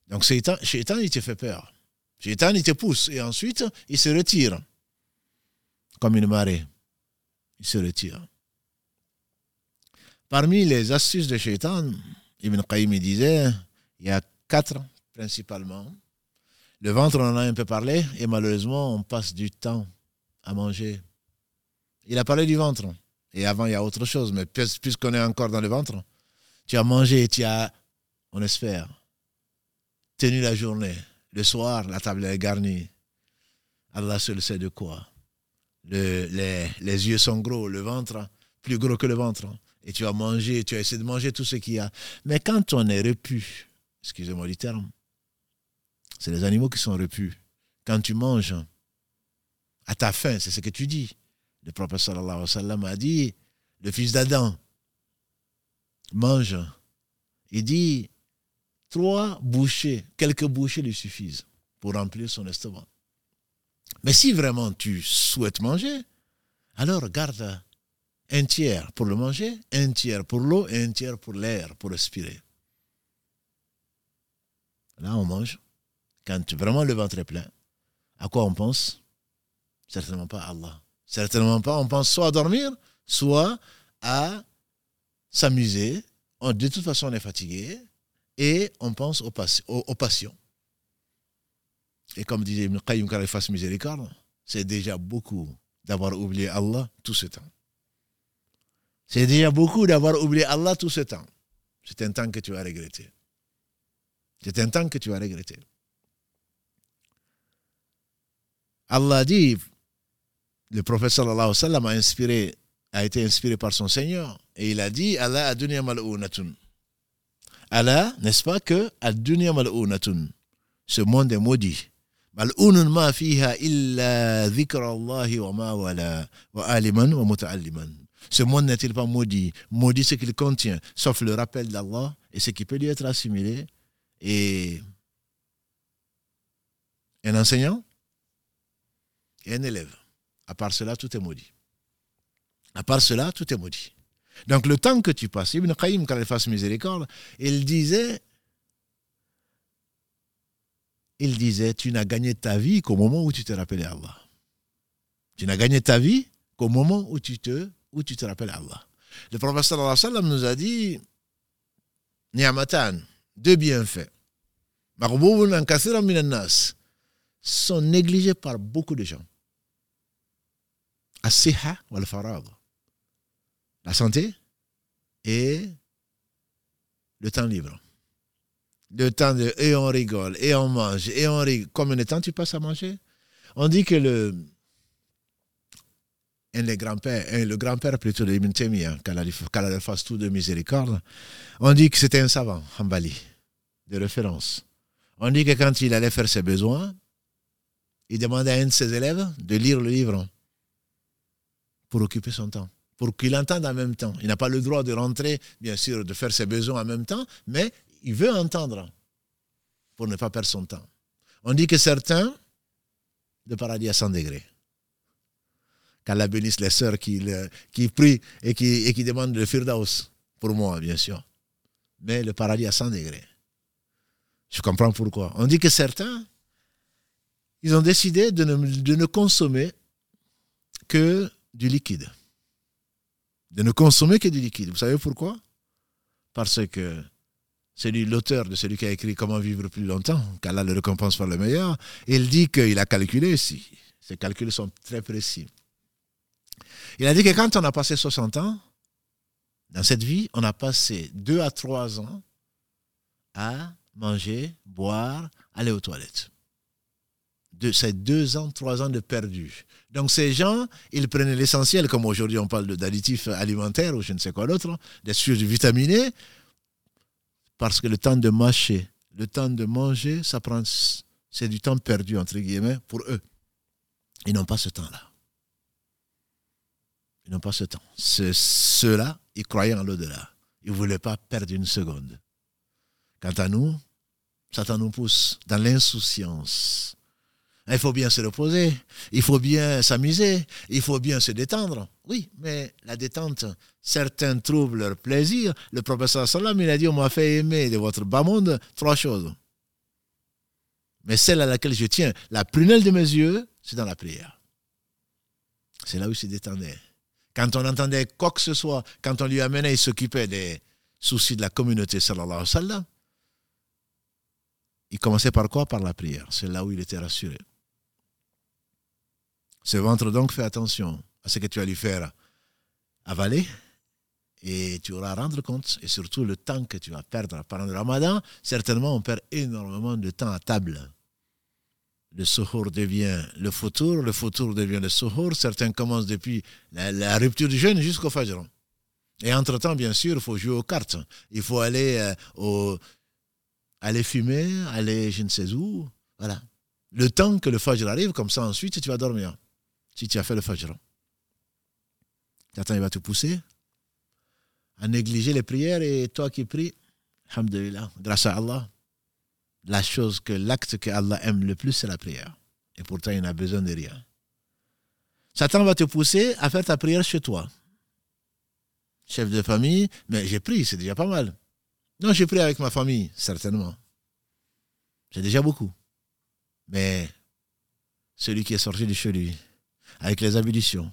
Donc Shaitan, il te fait peur. Shaitan, il te pousse et ensuite, il se retire. Comme une marée. Il se retire. Parmi les astuces de Shaitan, Ibn Qayyim disait Il y a quatre principalement. Le ventre, on en a un peu parlé, et malheureusement, on passe du temps à manger. Il a parlé du ventre. Et avant, il y a autre chose, mais puisqu'on est encore dans le ventre, tu as mangé, tu as, on espère, tenu la journée. Le soir, la table est garnie. Allah seul sait de quoi. les, les, yeux sont gros, le ventre plus gros que le ventre. Et tu as mangé, tu as essayé de manger tout ce qu'il y a. Mais quand on est repu, excusez-moi du terme, c'est les animaux qui sont repus. Quand tu manges, à ta faim, c'est ce que tu dis. Le prophète sallallahu alayhi wa sallam a dit, le fils d'Adam mange. Il dit, trois bouchées, quelques bouchées lui suffisent pour remplir son estomac. Mais si vraiment tu souhaites manger, alors garde un tiers pour le manger, un tiers pour l'eau et un tiers pour l'air, pour respirer. Là, on mange. Quand vraiment le ventre est plein, à quoi on pense? Certainement pas à Allah. Certainement pas. On pense soit à dormir, soit à s'amuser. De toute façon, on est fatigué et on pense aux, passions. Et comme disait Ibn Qayyim, quand il fasse miséricorde, c'est déjà beaucoup d'avoir oublié Allah tout ce temps. C'est déjà beaucoup d'avoir oublié Allah tout ce temps. C'est un temps que tu vas regretter. C'est un temps que tu vas regretter. Allah dit, le prophète sallallahu a, inspiré, a été inspiré par son Seigneur. Et il a dit, Allah adunya. Allah, n'est-ce pas que adunya. Ce monde est maudit. Mal'ounun ma fiha illa wa ma wala wa aliman wa. Ce monde n'est-il pas maudit? Maudit ce qu'il contient, sauf le rappel d'Allah et ce qui peut lui être assimilé. Et un enseignant et un élève. À part cela, tout est maudit. À part cela, tout est maudit. Donc le temps que tu passes, Ibn Qayyim, quand il fasse miséricorde, il disait, il disait, tu n'as gagné ta vie qu'au moment où tu te rappelais Allah. Tu n'as gagné ta vie qu'au moment où tu te où tu te rappelles Allah. Le prophète sallallahu alayhi wa sallam nous a dit Ni'amatan, deux bienfaits. sont négligés par beaucoup de gens. As-siha wal farag. La santé et le temps libre. Le temps de et on rigole, et on mange, et on rigole. Combien de temps tu passes à manger? On dit que le, un des grands-pères, le grand-père plutôt de Ibn Taymiyyah, il fasse tout de miséricorde, on dit que c'était un savant, Hambali, de référence. On dit que quand il allait faire ses besoins, il demandait à un de ses élèves de lire le livre pour occuper son temps, pour qu'il entende en même temps. Il n'a pas le droit de rentrer, bien sûr, de faire ses besoins en même temps, mais il veut entendre pour ne pas perdre son temps. On dit que certains, le paradis à 100 degrés qu'Allah bénisse les sœurs qui, prient et qui, demandent le firdaus, pour moi, bien sûr. Mais le paradis à 100 degrés. Je comprends pourquoi. On dit que certains, ils ont décidé de ne consommer que du liquide. De ne consommer que du liquide. Vous savez pourquoi? Parce que celui, l'auteur de celui qui a écrit Comment vivre plus longtemps, qu'Allah le récompense par le meilleur, il dit qu'il a calculé, si, ses calculs sont très précis. Il a dit que quand on a passé 60 ans, dans cette vie, on a passé 2 à 3 ans à manger, boire, aller aux toilettes. C'est deux ans, trois ans de perdu. Donc ces gens, ils prenaient l'essentiel, comme aujourd'hui on parle d'additifs alimentaires ou je ne sais quoi d'autre, des sucres vitaminés, parce que le temps de mâcher, le temps de manger, ça prend, c'est du temps perdu, entre guillemets, pour eux. Ils n'ont pas ce temps-là. Ils n'ont pas ce temps. Ceux-là, ils croyaient en l'au-delà. Ils ne voulaient pas perdre une seconde. Quant à nous, Satan nous pousse dans l'insouciance. Il faut bien se reposer, il faut bien s'amuser, il faut bien se détendre. Oui, mais la détente, certains trouvent leur plaisir. Le professeur Salam, il a dit, on m'a fait aimer de votre bas monde trois choses. Mais celle à laquelle je tiens, la prunelle de mes yeux, c'est dans la prière. C'est là où il se détendait. Quand on entendait quoi que ce soit, quand on lui amenait, il s'occupait des soucis de la communauté, sallallahu alayhi wa sallam. il commençait par quoi? Par la prière. C'est là où il était rassuré. Ce ventre donc fait attention à ce que tu vas lui faire avaler et tu auras à rendre compte et surtout le temps que tu vas perdre. Pendant le ramadan, certainement on perd énormément de temps à table. Le sohor devient le fautour, le fautour devient le sohor. Certains commencent depuis la, rupture du jeûne jusqu'au fajr. Et entre-temps, bien sûr, il faut jouer aux cartes. Il faut aller, euh, aller fumer, aller je ne sais où. Voilà. Le temps que le fajr arrive, comme ça ensuite tu vas dormir. Si tu as fait le fajr. Attends, il va te pousser à négliger les prières et toi qui pries, alhamdulillah, grâce à Allah, la chose que l'acte que Allah aime le plus, c'est la prière. Et pourtant, il n'a besoin de rien. Satan va te pousser à faire ta prière chez toi. Chef de famille, mais j'ai pris, c'est déjà pas mal. Non, j'ai pris avec ma famille, certainement. C'est déjà beaucoup. Mais celui qui est sorti de chez lui, avec les ablutions,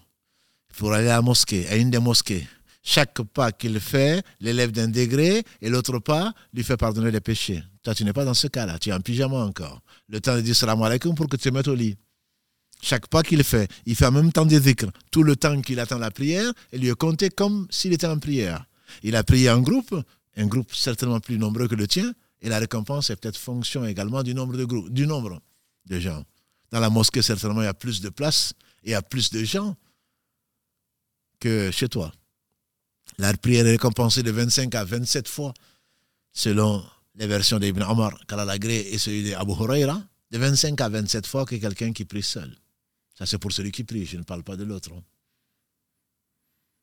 pour aller à la mosquée, à une des mosquées, chaque pas qu'il fait l'élève d'un degré et l'autre pas lui fait pardonner les péchés. Toi, tu n'es pas dans ce cas-là. Tu es en pyjama encore. Le temps de dire salam alaikum pour que tu te mettes au lit. Chaque pas qu'il fait, il fait en même temps des dhikr. Tout le temps qu'il attend la prière, il lui est compté comme s'il était en prière. Il a prié en groupe, un groupe certainement plus nombreux que le tien, et la récompense est peut-être fonction également du nombre de groupes, du nombre de gens. Dans la mosquée, certainement, il y a plus de place et a plus de gens que chez toi. La prière est récompensée de 25 à 27 fois, selon les versions d'Ibn Omar, Kalalagré et celui d'Abu Huraira, de 25 à 27 fois que quelqu'un qui prie seul. Ça, c'est pour celui qui prie, je ne parle pas de l'autre.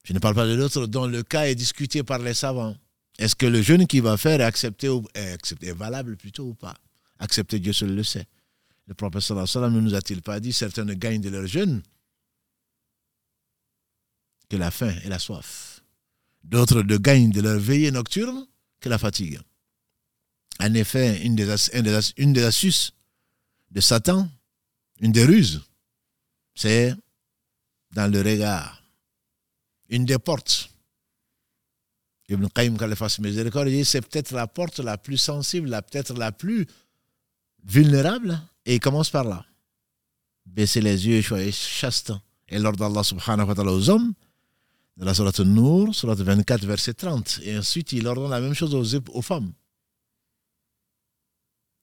Je ne parle pas de l'autre dont le cas est discuté par les savants. Est-ce que le jeûne qu'il va faire est accepté, ou, est valable plutôt ou pas? Accepter, Dieu seul le sait. Le prophète sallallahu ne nous a-t-il pas dit certains ne gagnent de leur jeûne que la faim et la soif. D'autres ne gagnent de leur veillée nocturne que la fatigue. En effet, une des, astuces de Satan, une des ruses, c'est dans le regard. Une des portes. Ibn Qayyim Miséricorde dit c'est peut-être la porte la plus sensible, peut-être la plus vulnérable, et il commence par là. Baisser les yeux, soyez chaste. Et l'ordre d'Allah subhanahu wa ta'ala aux hommes, dans la Surat Nour, Surat 24, verset 30. Et ensuite, il ordonne la même chose aux, aux femmes.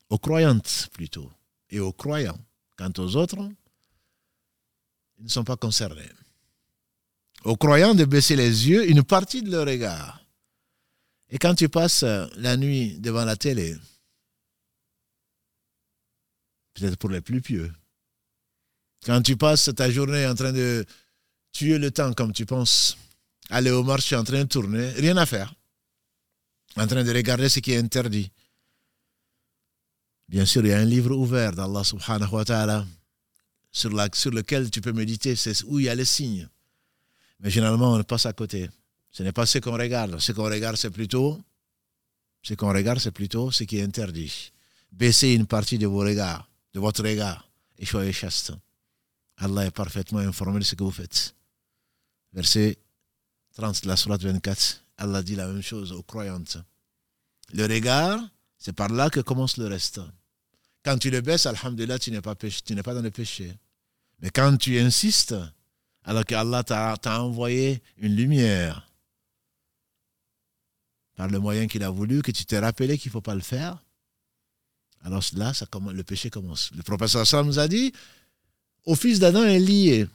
Aux croyantes, plutôt. Et aux croyants. Quant aux autres, ils ne sont pas concernés. Aux croyants de baisser les yeux, une partie de leur regard. Et quand tu passes la nuit devant la télé, peut-être pour les plus pieux, quand tu passes ta journée en train de tuer le temps comme tu penses, aller au marché en train de tourner, rien à faire, en train de regarder ce qui est interdit. Bien sûr, il y a un livre ouvert d'Allah subhanahu wa ta'ala sur, lequel tu peux méditer, c'est où il y a les signes. Mais généralement, on passe à côté. Ce n'est pas ce qu'on regarde. Ce qu'on regarde, c'est plutôt, ce qu'on regarde, c'est plutôt ce qui est interdit. Baissez une partie de vos regards, de votre regard, et soyez chaste. Allah est parfaitement informé de ce que vous faites. Verset 30 de la Surat 24, Allah dit la même chose aux croyantes. Le regard, c'est par là que commence le reste. Quand tu le baisses, Alhamdulillah, tu n'es pas, tu n'es pas dans le péché. Mais quand tu insistes, alors qu'Allah t'a envoyé une lumière par le moyen qu'il a voulu, que tu t'es rappelé qu'il ne faut pas le faire, alors là, le péché commence. Le professeur Sam nous a dit, au fils d'Adam est lié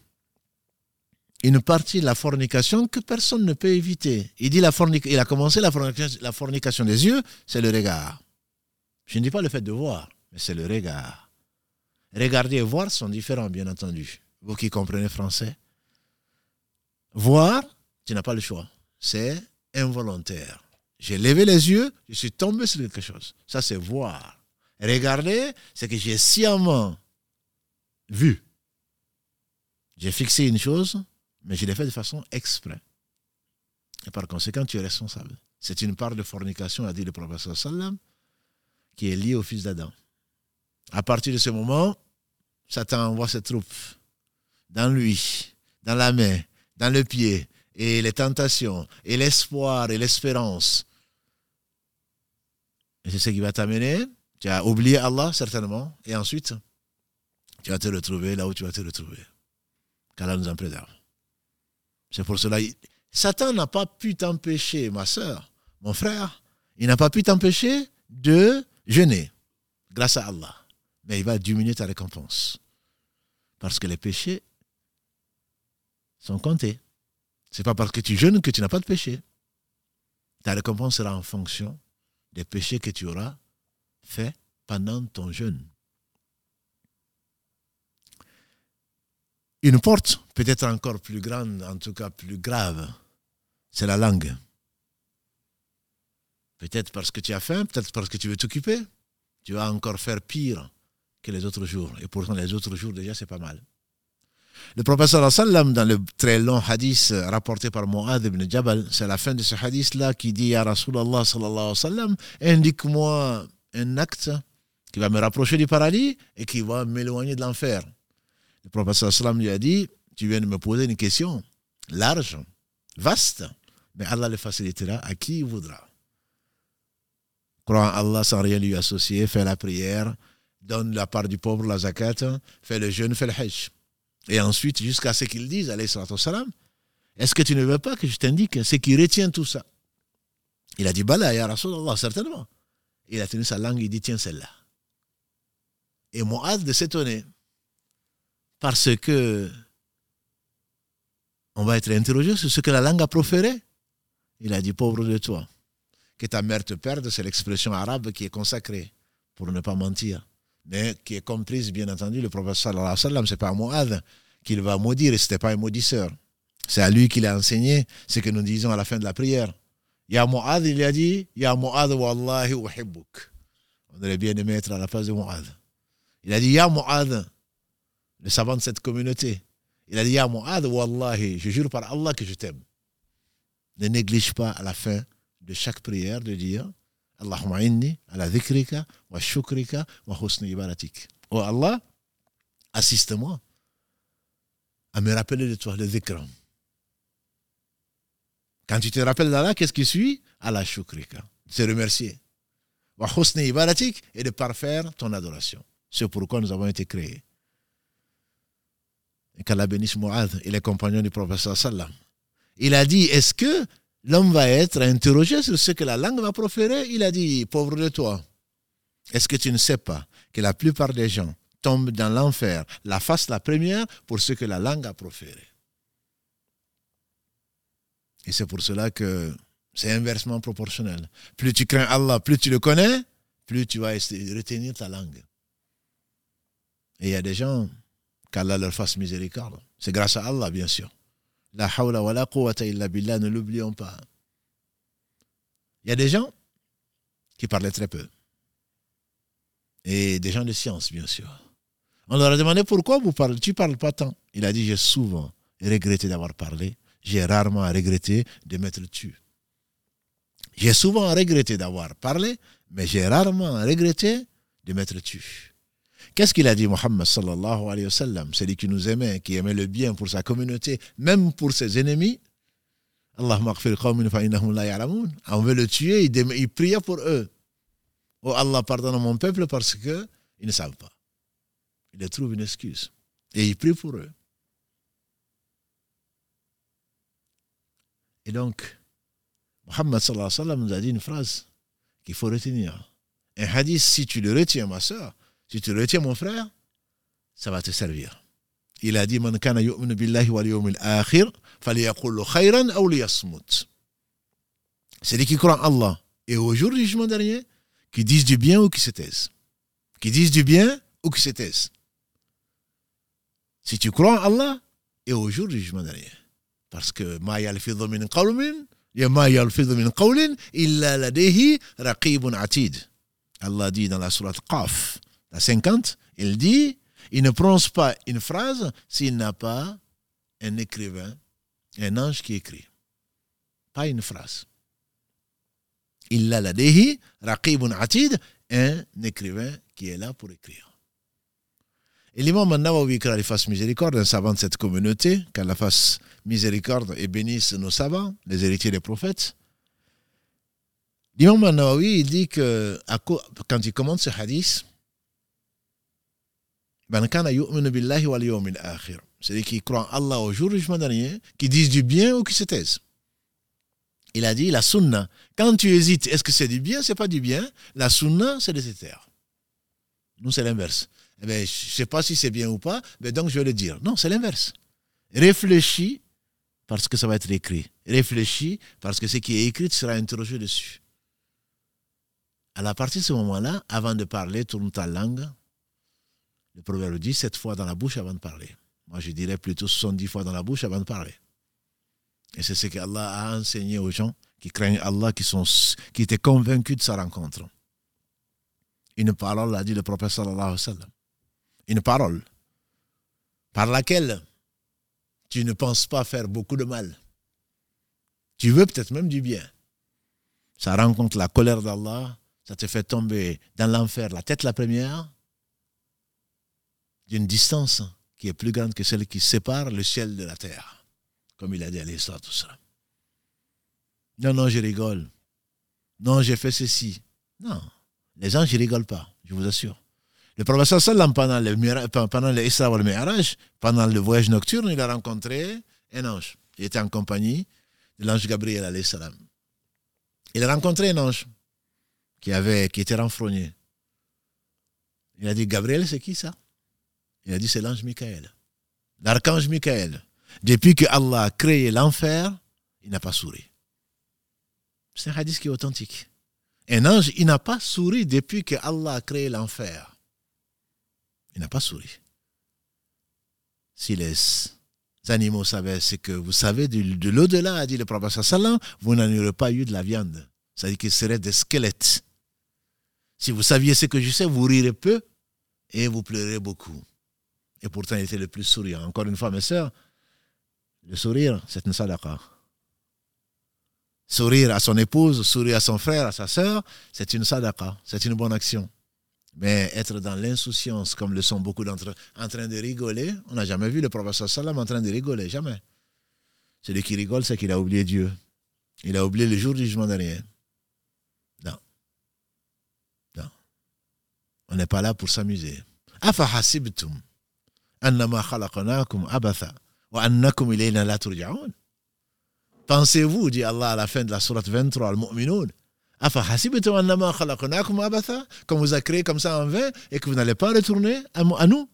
une partie de la fornication que personne ne peut éviter. Il dit la il a commencé la fornication, la fornication des yeux, c'est le regard. Je ne dis pas le fait de voir, mais c'est le regard. Regarder et voir sont différents, bien entendu. Vous qui comprenez français. Voir, tu n'as pas le choix. C'est involontaire. J'ai levé les yeux, je suis tombé sur quelque chose. Ça, c'est voir. Regarder, c'est que j'ai sciemment vu. J'ai fixé une chose, mais je l'ai fait de façon exprès. Et par conséquent, tu es responsable. C'est une part de fornication, a dit le professeur Sallam, qui est liée au fils d'Adam. À partir de ce moment, Satan envoie ses troupes dans lui, dans la main, dans le pied, et les tentations, et l'espoir, et l'espérance. Et c'est ce qui va t'amener, Tu as oublié Allah, certainement, et ensuite, tu vas te retrouver là où tu vas te retrouver. Qu'Allah nous en préserve. C'est pour cela, Satan n'a pas pu t'empêcher, ma soeur, mon frère, il n'a pas pu t'empêcher de jeûner, grâce à Allah. Mais il va diminuer ta récompense. Parce que les péchés sont comptés. Ce n'est pas parce que tu jeûnes que tu n'as pas de péché. Ta récompense sera en fonction des péchés que tu auras faits pendant ton jeûne. Une porte, peut-être encore plus grande, en tout cas plus grave, c'est la langue. Peut-être parce que tu as faim, peut-être parce que tu veux t'occuper. Tu vas encore faire pire que les autres jours. Et pourtant, les autres jours, déjà, c'est pas mal. Le professeur sallam, dans le très long hadith rapporté par Mu'adh ibn Jabal, c'est la fin de ce hadith-là qui dit à Rasulallah sallallahu alayhi wa sallam, indique-moi un acte qui va me rapprocher du paradis et qui va m'éloigner de l'enfer. Le professeur sallam lui a dit, tu viens de me poser une question large, vaste, mais Allah le facilitera à qui il voudra. Crois en Allah sans rien lui associer, fais la prière, donne la part du pauvre, la zakat, fais le jeûne, fais le hajj. Et ensuite, jusqu'à ce qu'ils disent, salam, est-ce que tu ne veux pas que je t'indique ce qui retient tout ça? Il a dit, Bala, Rasulallah, certainement. Il a tenu sa langue, il dit, tiens celle-là. Et hâte de s'étonner, parce que on va être interrogé sur ce que la langue a proféré. Il a dit, pauvre de toi, que ta mère te perde, c'est l'expression arabe qui est consacrée, pour ne pas mentir mais qui est comprise, bien entendu, le prophète sallallahu alayhi wa sallam, c'est pas Mu'adh qu'il va maudire, ce n'était pas un maudisseur. C'est à lui qu'il a enseigné ce que nous disons à la fin de la prière. Il a dit, Ya Mu'adh, wallahi uhibbuk. On aurait bien aimé être à la place de Mu'adh. Il a dit, Ya Mu'adh, le savant de cette communauté. Il a dit, Ya Mu'adh, wallahi, je jure par Allah que je t'aime. Ne néglige pas à la fin de chaque prière de dire, ala dhikrika wa shukrika wa husni ibadatik. Oh Allah, assiste-moi à me rappeler de toi, le dhikr. Quand tu te rappelles d'Allah, qu'est-ce qui suit? Allah shukrika. Se remercier. Et de parfaire ton adoration. C'est pourquoi nous avons été créés. Et qu'Allah bénisse Mu'adh et les compagnons du prophète sallam. Il a dit, est-ce que l'homme va être interrogé sur ce que la langue va proférer? Il a dit, pauvre de toi, est-ce que tu ne sais pas que la plupart des gens tombent dans l'enfer, la face la première, pour ce que la langue a proféré? Et c'est pour cela que c'est inversement proportionnel. Plus tu crains Allah, plus tu le connais, plus tu vas retenir ta langue. Et il y a des gens qu'Allah leur fasse miséricorde. C'est grâce à Allah, bien sûr. La hawla wa la quwwata illa billah, ne l'oublions pas. Il y a des gens qui parlaient très peu. Et des gens de science, bien sûr. On leur a demandé pourquoi vous parlez, tu parles pas tant? Il a dit J'ai souvent regretté d'avoir parlé, j'ai rarement regretté de m'être tu. J'ai souvent regretté d'avoir parlé, mais j'ai rarement regretté de m'être tu. Qu'est-ce qu'il a dit, Mohammed sallallahu alayhi wa sallam? Celui qui nous aimait, qui aimait le bien pour sa communauté, même pour ses ennemis. On veut le tuer, il, il priait pour eux. Oh Allah, pardonne mon peuple parce qu'ils ne savent pas. Il trouve une excuse. Et il prie pour eux. Et donc, Mohammed sallallahu alayhi wa sallam nous a dit une phrase qu'il faut retenir. Un hadith, si tu le retiens, ma soeur, si tu retiens mon frère, ça va te servir. Il a dit Man kana billahi wal akhir, khayran qui croient en Allah et au jour du jugement dernier, qui disent du bien ou qui se taisent. Qui disent du bien ou qui se taisent. Si tu crois en Allah et au jour du jugement dernier. Parce que illa ladayhi raqibun atid. Allah dit dans la sourate Qaf la 50, il dit, il ne prononce pas une phrase s'il n'a pas un écrivain, un ange qui écrit. Pas une phrase. Il a la dehi, raqibun atid, un écrivain qui est là pour écrire. Et l'imam Nawawi, qu'Allah fasse miséricorde, un savant de cette communauté, qu'Allah fasse miséricorde et bénisse nos savants, les héritiers des prophètes, L'imam Nawawi, il dit que quand il commente ce hadith, c'est-à-dire qui croient en Allah au jour du jugement dernier, qui disent du bien ou qui se taisent. Il a dit la sunna. Quand tu hésites, est-ce que c'est du bien, c'est pas du bien? La sunna, c'est de se taire. Nous, c'est l'inverse. Eh ben, je ne sais pas si c'est bien ou pas, mais donc je vais le dire. Non, c'est l'inverse. Réfléchis parce que ça va être écrit. Réfléchis parce que ce qui est écrit sera interrogé dessus. À partir de ce moment-là, avant de parler, tourne ta langue. Le proverbe dit sept fois dans la bouche avant de parler. Moi, je dirais plutôt 70 fois dans la bouche avant de parler. Et c'est ce qu'Allah a enseigné aux gens qui craignent Allah, qui, sont, qui étaient convaincus de sa rencontre. Une parole, a dit le prophète sallallahu alayhi wa sallam. Une parole par laquelle tu ne penses pas faire beaucoup de mal. Tu veux peut-être même du bien. Ça rencontre la colère d'Allah, ça te fait tomber dans l'enfer la tête la première, d'une distance qui est plus grande que celle qui sépare le ciel de la terre, comme il a dit à l'histoire, tout ça. Non, non, je rigole. Non, j'ai fait ceci. Non, les gens, ne rigolent pas, je vous assure. Le professeur Sallam, pendant le, pendant le pendant le voyage nocturne, il a rencontré un ange. Il était en compagnie de l'ange Gabriel, salam. Il a rencontré un ange qui, avait, qui était renfrogné. Il a dit, Gabriel, c'est qui ça? Il a dit c'est l'ange Michael. L'archange Michael. Depuis que Allah a créé l'enfer, il n'a pas souri. C'est un hadith qui est authentique. Un ange, il n'a pas souri depuis que Allah a créé l'enfer. Il n'a pas souri. Si les animaux savaient ce que vous savez de, l'au-delà, a dit le prophète sallam, vous n'en aurez pas eu de la viande. C'est-à-dire qu'il serait des squelettes. Si vous saviez ce que je sais, vous rirez peu et vous pleurez beaucoup. Et pourtant, il était le plus souriant. Encore une fois, mes sœurs, le sourire, c'est une sadaqa. Sourire à son épouse, sourire à son frère, à sa sœur, c'est une sadaqa, c'est une bonne action. Mais être dans l'insouciance, comme le sont beaucoup d'entre eux, en train de rigoler, on n'a jamais vu le professeur Salam en train de rigoler, jamais. Celui qui rigole, c'est qu'il a oublié Dieu. Il a oublié le jour du jugement dernier. Non. Non. On n'est pas là pour s'amuser. Afa hasibtum Pensez-vous, dit Allah à la fin de la sourate 23, Al-Mu'minun, qu'on vous a créé comme ça en vain et que vous n'allez pas retourner à nous,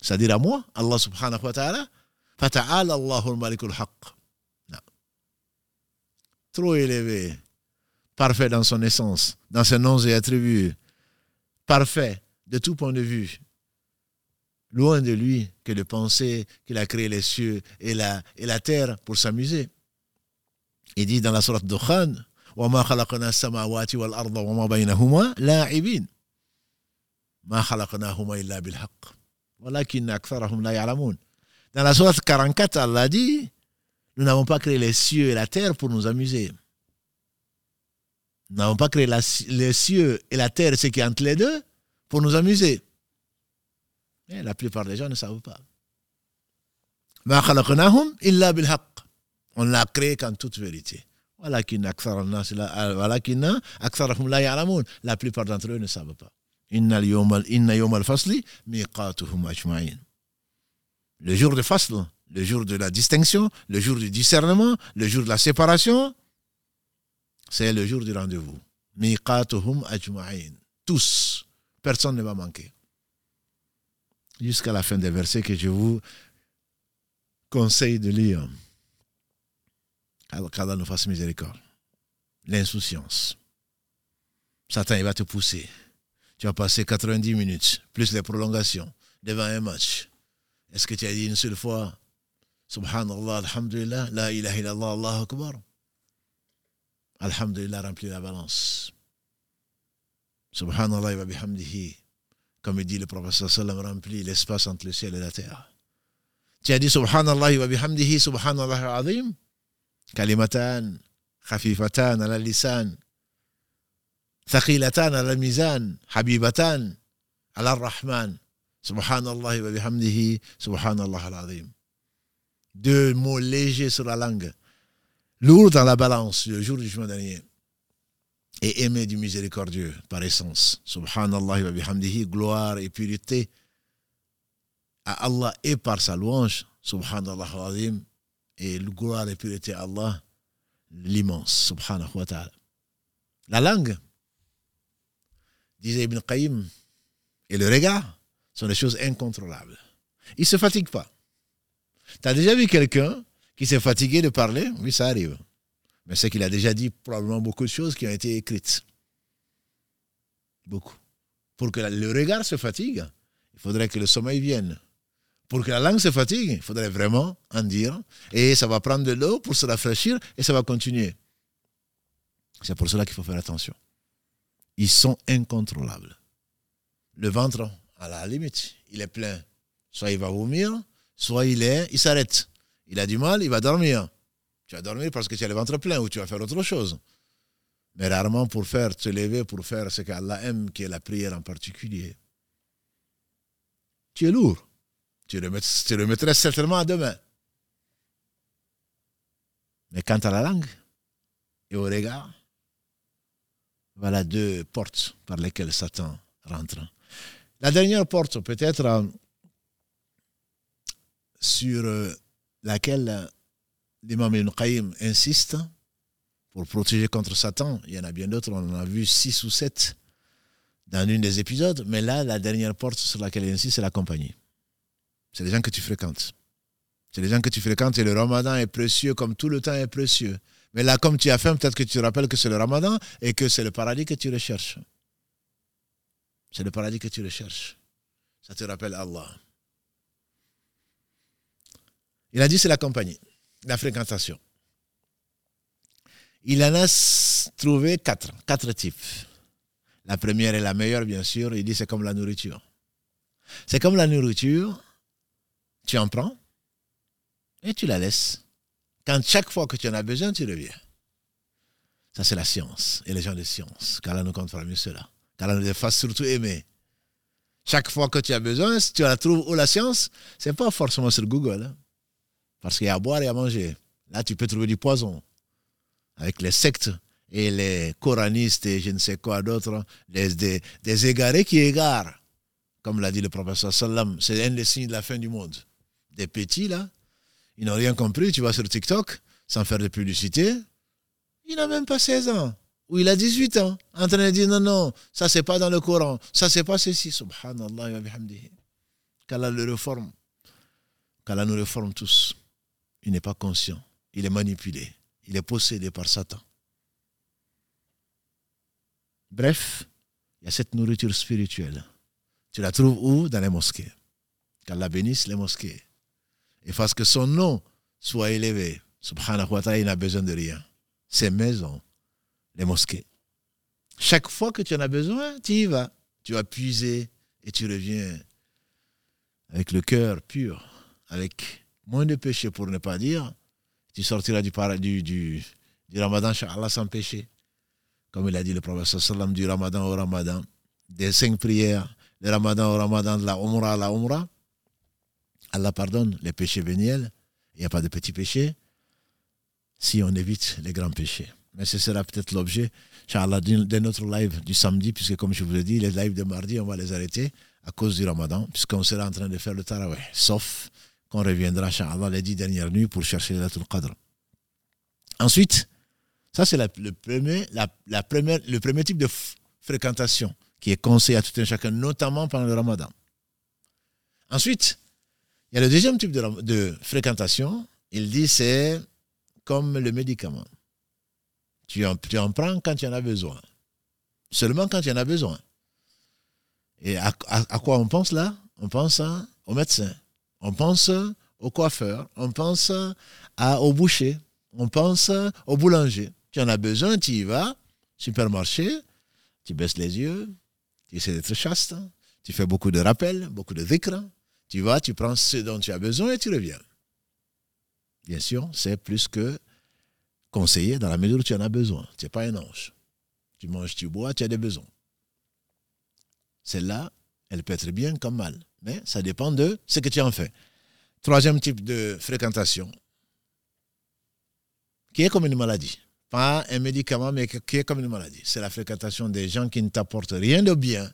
c'est-à-dire à moi, Allah subhanahu wa ta'ala, fata'ala Allahul malikul haqq. Trop élevé, parfait dans son essence, dans ses noms et attributs, parfait de tout point de vue, Loin de lui que de penser qu'il a créé les cieux et la, et la terre pour s'amuser. Il dit dans la sourate Dukhan, وما خلقنا السماوات والأرض وما بينهما لاعبين ما خلقناهما إلا بالحق ولكن أكثرهم لا يعلمون Dans la sourate 44, Allah dit, nous n'avons pas créé les cieux et la terre pour nous amuser. Nous n'avons pas créé les cieux et la terre, ce qui est entre les deux, pour nous amuser. Mais la plupart des gens ne savent pas. On l'a créé qu'en toute vérité. La plupart d'entre eux ne savent pas. Le jour de fasl, le jour de la distinction, le jour du discernement, le jour de la séparation, c'est le jour du rendez-vous. Tous. Personne ne va manquer jusqu'à la fin des versets que je vous conseille de lire. Qu'Allah nous fasse miséricorde. L'insouciance. Satan, il va te pousser. Tu vas passer 90 minutes, plus les prolongations, devant un match. Est-ce que tu as dit une seule fois Subhanallah, Alhamdulillah, La ilaha illallah, Allah Akbar? Alhamdulillah, remplis la balance. Subhanallah wa bihamdihi comme dit le professeur sallam, remplit l'espace entre le ciel et la terre. Tu as dit Subhanallah wa bihamdihi, Subhanallah azim, كلمتان خفيفتان على اللسان ثقيلتان على الميزان حبيبتان على الرحمن. سبحان الله وبحمده سبحان الله العظيم. دو مو ليجي سور لا لور دان لا بالانس لو جور دو جمان دانيي اي ايمي دو ميزيريكورديو بار اسونس سبحان الله وبحمده غلوار اي purité à الله اي par sa louange. سبحان الله العظيم et gloire et pureté Allah, l'immense. Subhanahu wa ta'ala. La langue, disait Ibn Qayyim, et le regard sont des choses incontrôlables. Il ne se fatigue pas. Tu as déjà vu quelqu'un qui s'est fatigué de parler? Oui, ça arrive. Mais c'est qu'il a déjà dit probablement beaucoup de choses qui ont été écrites. Beaucoup. Pour que le regard se fatigue, il faudrait que le sommeil vienne. Pour que la langue se fatigue, il faudrait vraiment en dire. Et ça va prendre de l'eau pour se rafraîchir et ça va continuer. C'est pour cela qu'il faut faire attention. Ils sont incontrôlables. Le ventre, à la limite, il est plein. Soit il va vomir, soit il est, il s'arrête. Il a du mal, il va dormir. Tu vas dormir parce que tu as le ventre plein ou tu vas faire autre chose. Mais rarement pour faire, te lever pour faire ce qu'Allah aime, qui est la prière en particulier. Tu es lourd. Tu le, tu le mettrais certainement à demain. Mais quant à la langue et au regard, voilà deux portes par lesquelles Satan rentre. La dernière porte, peut-être, euh, sur euh, laquelle l'imam Ibn Qayyim insiste pour protéger contre Satan. Il y en a bien d'autres, on en a vu six ou sept dans une des épisodes, mais là, la dernière porte sur laquelle il insiste, c'est la compagnie. C'est les gens que tu fréquentes. C'est les gens que tu fréquentes et le ramadan est précieux comme tout le temps est précieux. Mais là, comme tu as faim, peut-être que tu te rappelles que c'est le ramadan et que c'est le paradis que tu recherches. C'est le paradis que tu recherches. Ça te rappelle Allah. Il a dit c'est la compagnie, la fréquentation. Il en a trouvé quatre, quatre types. La première est la meilleure, bien sûr. Il dit c'est comme la nourriture. C'est comme la nourriture, tu en prends et tu la laisses. Quand chaque fois que tu en as besoin, tu reviens. Ça, c'est la science et les gens de science. Qu'Allah nous compte mieux cela. Qu'Allah nous fasse surtout aimer. Chaque fois que tu as besoin, si tu la trouves où la science, ce n'est pas forcément sur Google. Hein. Parce qu'il y a à boire et à manger. Là, tu peux trouver du poison. Avec les sectes et les coranistes et je ne sais quoi d'autre, des, des égarés qui égarent. Comme l'a dit le professeur Salam, c'est un des signes de la fin du monde. Des petits, là, ils n'ont rien compris. Tu vas sur TikTok, sans faire de publicité. Il n'a même pas 16 ans. Ou il a 18 ans. En train de dire non, non, ça c'est pas dans le Coran. Ça c'est pas ceci. Subhanallah wa. Qu'Allah le réforme. Qu'Allah nous réforme tous. Il n'est pas conscient. Il est manipulé. Il est possédé par Satan. Bref, il y a cette nourriture spirituelle. Tu la trouves où? Dans les mosquées. Qu'Allah bénisse les mosquées et fasse que son nom soit élevé. Subhanahu wa ta'ala, il n'a besoin de rien. Ses maisons, les mosquées. Chaque fois que tu en as besoin, tu y vas. Tu vas puiser et tu reviens avec le cœur pur, avec moins de péché pour ne pas dire. Tu sortiras du, du, du, ramadan, Allah sans péché. Comme il a dit le prophète sallam, du ramadan au ramadan, des cinq prières, du ramadan au ramadan, de la umrah à la umrah. Allah pardonne les péchés véniels, il n'y a pas de petits péchés, si on évite les grands péchés. Mais ce sera peut-être l'objet, de notre live du samedi, puisque comme je vous l'ai dit, les lives de mardi, on va les arrêter à cause du ramadan, puisqu'on sera en train de faire le tarawih. Sauf qu'on reviendra, Inch'Allah, les dix dernières nuits pour chercher le Qadr. Ensuite, ça c'est le premier type de fréquentation qui est conseillé à tout un chacun, notamment pendant le ramadan. Ensuite, il y a le deuxième type de, fréquentation. Il dit c'est comme le médicament. Tu en, prends quand tu en as besoin. Seulement quand tu en as besoin. Et à, quoi on pense là? On pense au médecin. On pense au coiffeur. On pense au boucher. On pense au boulanger. Tu en as besoin, tu y vas. Supermarché. Tu baisses les yeux. Tu essaies d'être chaste. Tu fais beaucoup de rappels, beaucoup de dhikr. Tu vas, tu prends ce dont tu as besoin et tu reviens. Bien sûr, c'est plus que conseiller dans la mesure où tu en as besoin. Tu n'es pas un ange. Tu manges, tu bois, tu as des besoins. Celle-là, elle peut être bien comme mal, mais ça dépend de ce que tu en fais. Troisième type de fréquentation, qui est comme une maladie. pas un médicament, mais qui est comme une maladie. C'est la fréquentation des gens qui ne t'apportent rien de bien,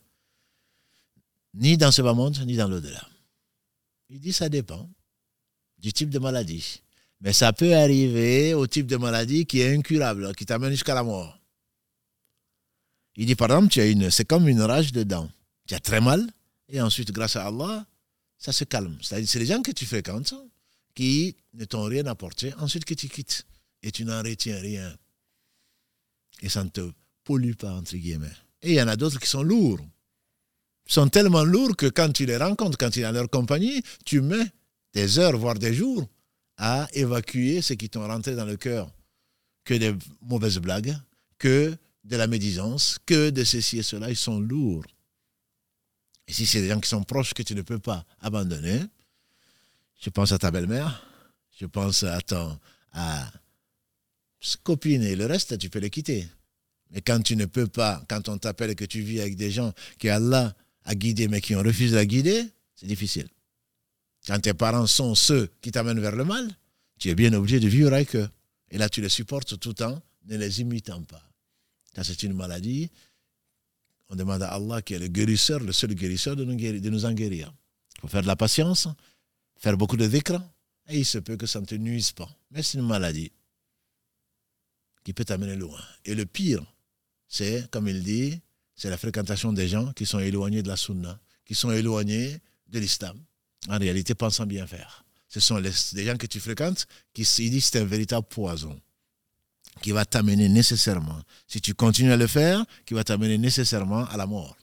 ni dans ce bas monde, ni dans l'au-delà. Il dit ça dépend du type de maladie. Mais ça peut arriver au type de maladie qui est incurable, qui t'amène jusqu'à la mort. Il dit par exemple, tu as une, c'est comme une rage de dents. Tu as très mal, et ensuite, grâce à Allah, ça se calme. C'est-à-dire, c'est les gens que tu fréquentes qui ne t'ont rien apporté, ensuite que tu quittes. Et tu n'en retiens rien. Et ça ne te pollue pas, entre guillemets. Et il y en a d'autres qui sont lourds. Sont tellement lourds que quand tu les rencontres, quand tu es dans leur compagnie, tu mets des heures, voire des jours, à évacuer ce qui t'ont rentré dans le cœur. Que des mauvaises blagues, que de la médisance, que de ceci et cela, ils sont lourds. Et si c'est des gens qui sont proches que tu ne peux pas abandonner, je pense à ta belle-mère, je pense à ton à copine et le reste, tu peux les quitter. Mais quand tu ne peux pas, quand on t'appelle et que tu vis avec des gens qui Allah a guidé mais qui ont refusé de guider, c'est difficile. Quand tes parents sont ceux qui t'amènent vers le mal, tu es bien obligé de vivre avec eux. Et là, tu les supportes tout en ne les imitant pas. Quand c'est une maladie, on demande à Allah qui est le guérisseur, le seul guérisseur, de nous, de nous en guérir. Il faut faire de la patience, faire beaucoup de dhikr, et il se peut que ça ne te nuise pas. Mais c'est une maladie qui peut t'amener loin. Et le pire, c'est, comme il dit, c'est la fréquentation des gens qui sont éloignés de la sunna, qui sont éloignés de l'islam. En réalité, pensant bien faire. Ce sont les, gens que tu fréquentes qui disent que c'est un véritable poison qui va t'amener nécessairement, si tu continues à le faire, qui va t'amener nécessairement à la mort.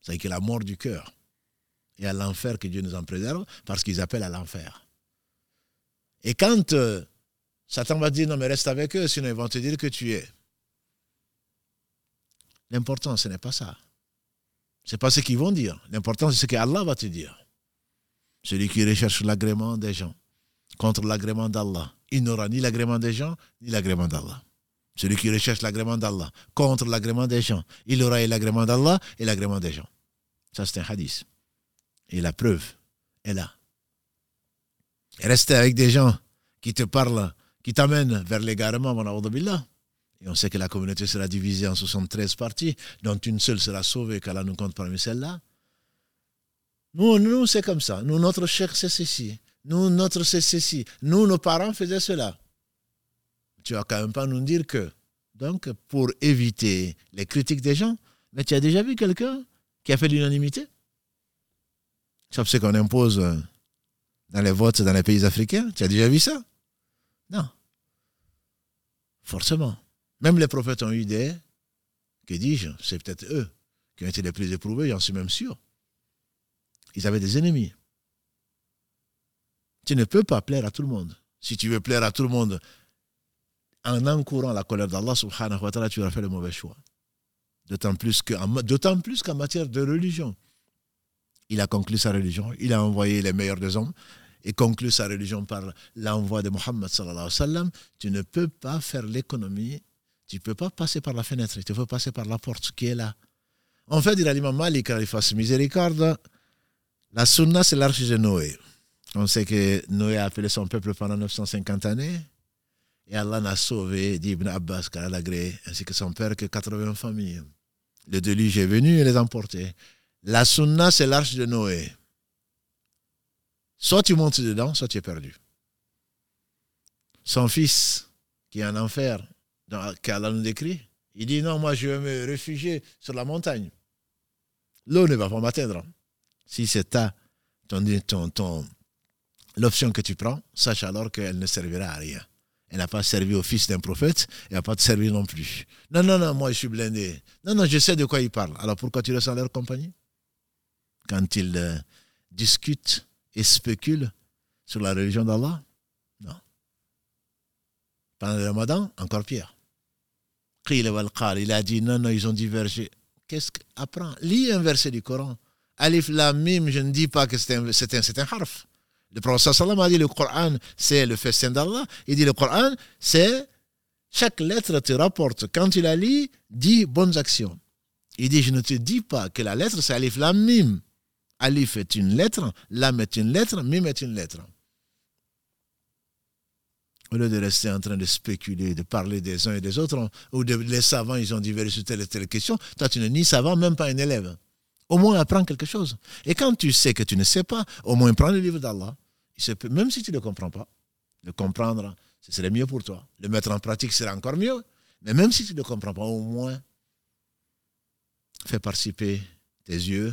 C'est-à-dire que la mort du cœur et à l'enfer que Dieu nous en préserve, parce qu'ils appellent à l'enfer. Et quand euh, Satan va dire non mais reste avec eux, sinon ils vont te dire que tu es. L'important, ce n'est pas ça. Ce n'est pas ce qu'ils vont dire. L'important, c'est ce que Allah va te dire. Celui qui recherche l'agrément des gens contre l'agrément d'Allah, il n'aura ni l'agrément des gens, ni l'agrément d'Allah. Celui qui recherche l'agrément d'Allah contre l'agrément des gens, il aura l'agrément d'Allah et l'agrément des gens. Ça, c'est un hadith. Et la preuve est là. rester avec des gens qui te parlent, qui t'amènent vers l'égarement, et on sait que la communauté sera divisée en 73 parties, dont une seule sera sauvée, qu'Allah nous compte parmi celles-là. Nous, nous c'est comme ça. Nous, notre cher, c'est ceci. Nous, notre c'est ceci. Nous, nos parents faisaient cela. Tu vas quand même pas nous dire que. Donc, pour éviter les critiques des gens, mais tu as déjà vu quelqu'un qui a fait l'unanimité? Sauf ce qu'on impose dans les votes dans les pays africains. Tu as déjà vu ça? Non. Forcément. Même les prophètes ont eu des, que dis-je, c'est peut-être eux qui ont été les plus éprouvés, j'en suis même sûr. Ils avaient des ennemis. Tu ne peux pas plaire à tout le monde. Si tu veux plaire à tout le monde en encourant la colère d'Allah subhanahu wa ta'ala, tu auras fait le mauvais choix. D'autant plus qu'en matière de religion. Il a conclu sa religion, il a envoyé les meilleurs des hommes et conclu sa religion par l'envoi de Muhammad sallallahu alayhi wa sallam. Tu ne peux pas faire l'économie tu ne peux pas passer par la fenêtre, tu peux passer par la porte qui est là. En fait, il a l'imam Malik, il fasse miséricorde. La sunna, c'est l'arche de Noé. On sait que Noé a appelé son peuple pendant 950 années. Et Allah n'a sauvé d'Ibn Abbas, car agré, ainsi que son père, que 80 familles. Le déluge est venu et les a emportés. La sunna, c'est l'arche de Noé. Soit tu montes dedans, soit tu es perdu. Son fils, qui est en enfer, qu'Allah nous décrit, il dit non, moi je vais me réfugier sur la montagne. L'eau ne va pas m'atteindre. Si c'est ta, ton, ton, l'option que tu prends, sache alors qu'elle ne servira à rien. Elle n'a pas servi au fils d'un prophète, elle n'a pas te servir non plus. Non, non, non, moi je suis blindé. Non, non, je sais de quoi il parle. Alors pourquoi tu restes en leur compagnie? Quand ils euh, discutent et spéculent sur la religion d'Allah? Non. Pendant le ramadan, encore pire. Il a dit non, non, ils ont divergé. Qu'est-ce que. Apprends. Lis un verset du Coran. Alif Lam Mim, je ne dis pas que c'est un, un, un harf. Le prophète a dit le Coran, c'est le festin d'Allah. Il dit le Coran, c'est. Chaque lettre te rapporte. Quand tu la lis, dis bonnes actions. Il dit je ne te dis pas que la lettre, c'est Alif Lam Mim. Alif est une lettre, Lam est une lettre, Mim est une lettre. Au lieu de rester en train de spéculer, de parler des uns et des autres, ou de, les savants, ils ont divergé sur telle et telle question, toi, tu n'es ni savant, même pas un élève. Au moins, apprends quelque chose. Et quand tu sais que tu ne sais pas, au moins, prends le livre d'Allah. Même si tu ne comprends pas, le comprendre, ce serait mieux pour toi. Le mettre en pratique serait encore mieux. Mais même si tu ne comprends pas, au moins, fais participer tes yeux,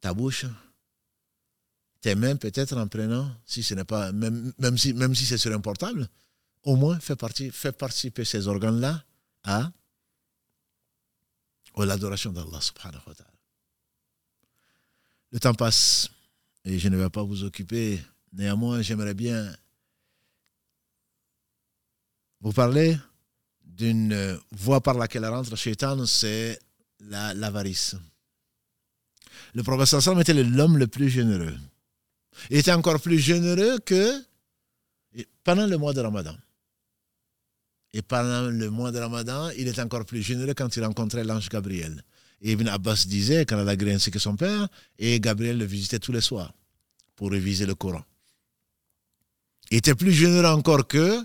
ta bouche, tes mains peut-être en prenant, si ce n'est pas, même, même, si, même si c'est sur un portable, au moins fais, partie, fais participer ces organes-là à, l'adoration d'Allah subhanahu wa ta'ala. Le temps passe et je ne vais pas vous occuper. Néanmoins, j'aimerais bien vous parler d'une voie par laquelle rentre Shaitan, c'est l'avarice. le professeur Sam était l'homme le plus généreux. Il était encore plus généreux que pendant le mois de Ramadan. Et pendant le mois de Ramadan, il était encore plus généreux quand il rencontrait l'ange Gabriel. Et Ibn Abbas disait qu'elle a ainsi que son père, et Gabriel le visitait tous les soirs pour réviser le Coran. Il était plus généreux encore que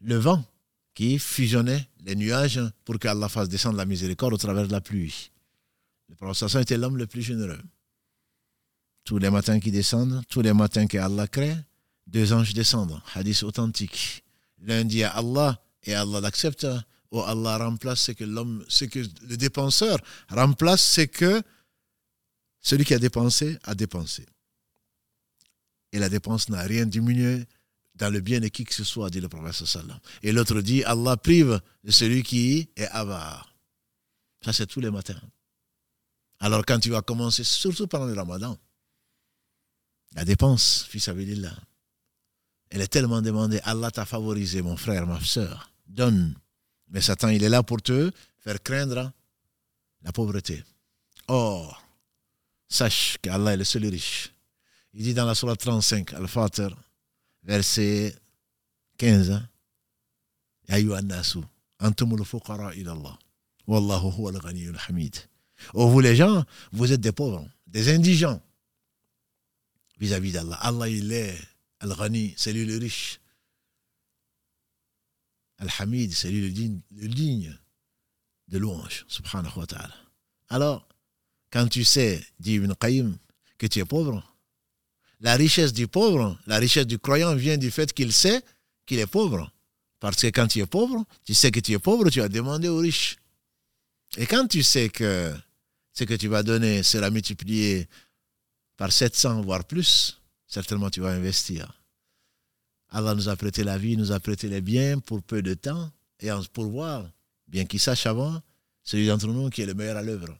le vent qui fusionnait les nuages pour qu'Allah fasse descendre la miséricorde au travers de la pluie. Le prophète était l'homme le plus généreux. Tous les matins qui descendent, tous les matins qu'Allah crée, deux anges descendent. Hadith authentique. L'un dit à Allah et Allah l'accepte, ou Allah remplace ce que l'homme, ce que le dépenseur remplace ce que celui qui a dépensé a dépensé. Et la dépense n'a rien diminué dans le bien de qui que ce soit, dit le prophète sallam. Et l'autre dit, Allah prive de celui qui est avare. Ça, c'est tous les matins. Alors quand tu vas commencer, surtout pendant le ramadan, la dépense, fils là, elle est tellement demandée. Allah t'a favorisé, mon frère, ma soeur. Donne. Mais Satan, il est là pour te faire craindre la pauvreté. Or, sache qu'Allah est le seul riche. Il dit dans la Surah 35, Al-Fatir, verset 15, Ya nasu, antumul fuqara ilallah. Wallahu huwa al hamid. Oh, vous les gens, vous êtes des pauvres, des indigents vis-à-vis d'Allah. Allah, il est Al-Ghani, c'est lui le riche. Al-Hamid, c'est lui le digne, de louange, subhanahu wa ta'ala. Alors, quand tu sais, dit Ibn Qayyim, que tu es pauvre, la richesse du pauvre, la richesse du croyant vient du fait qu'il sait qu'il est pauvre. Parce que quand tu es pauvre, tu sais que tu es pauvre, tu as demandé aux riches. Et quand tu sais que ce que tu vas donner sera multiplié par 700, voire plus, certainement tu vas investir. Allah nous a prêté la vie, nous a prêté les biens pour peu de temps, et pour voir, bien qu'il sache avant, celui d'entre nous qui est le meilleur à l'œuvre,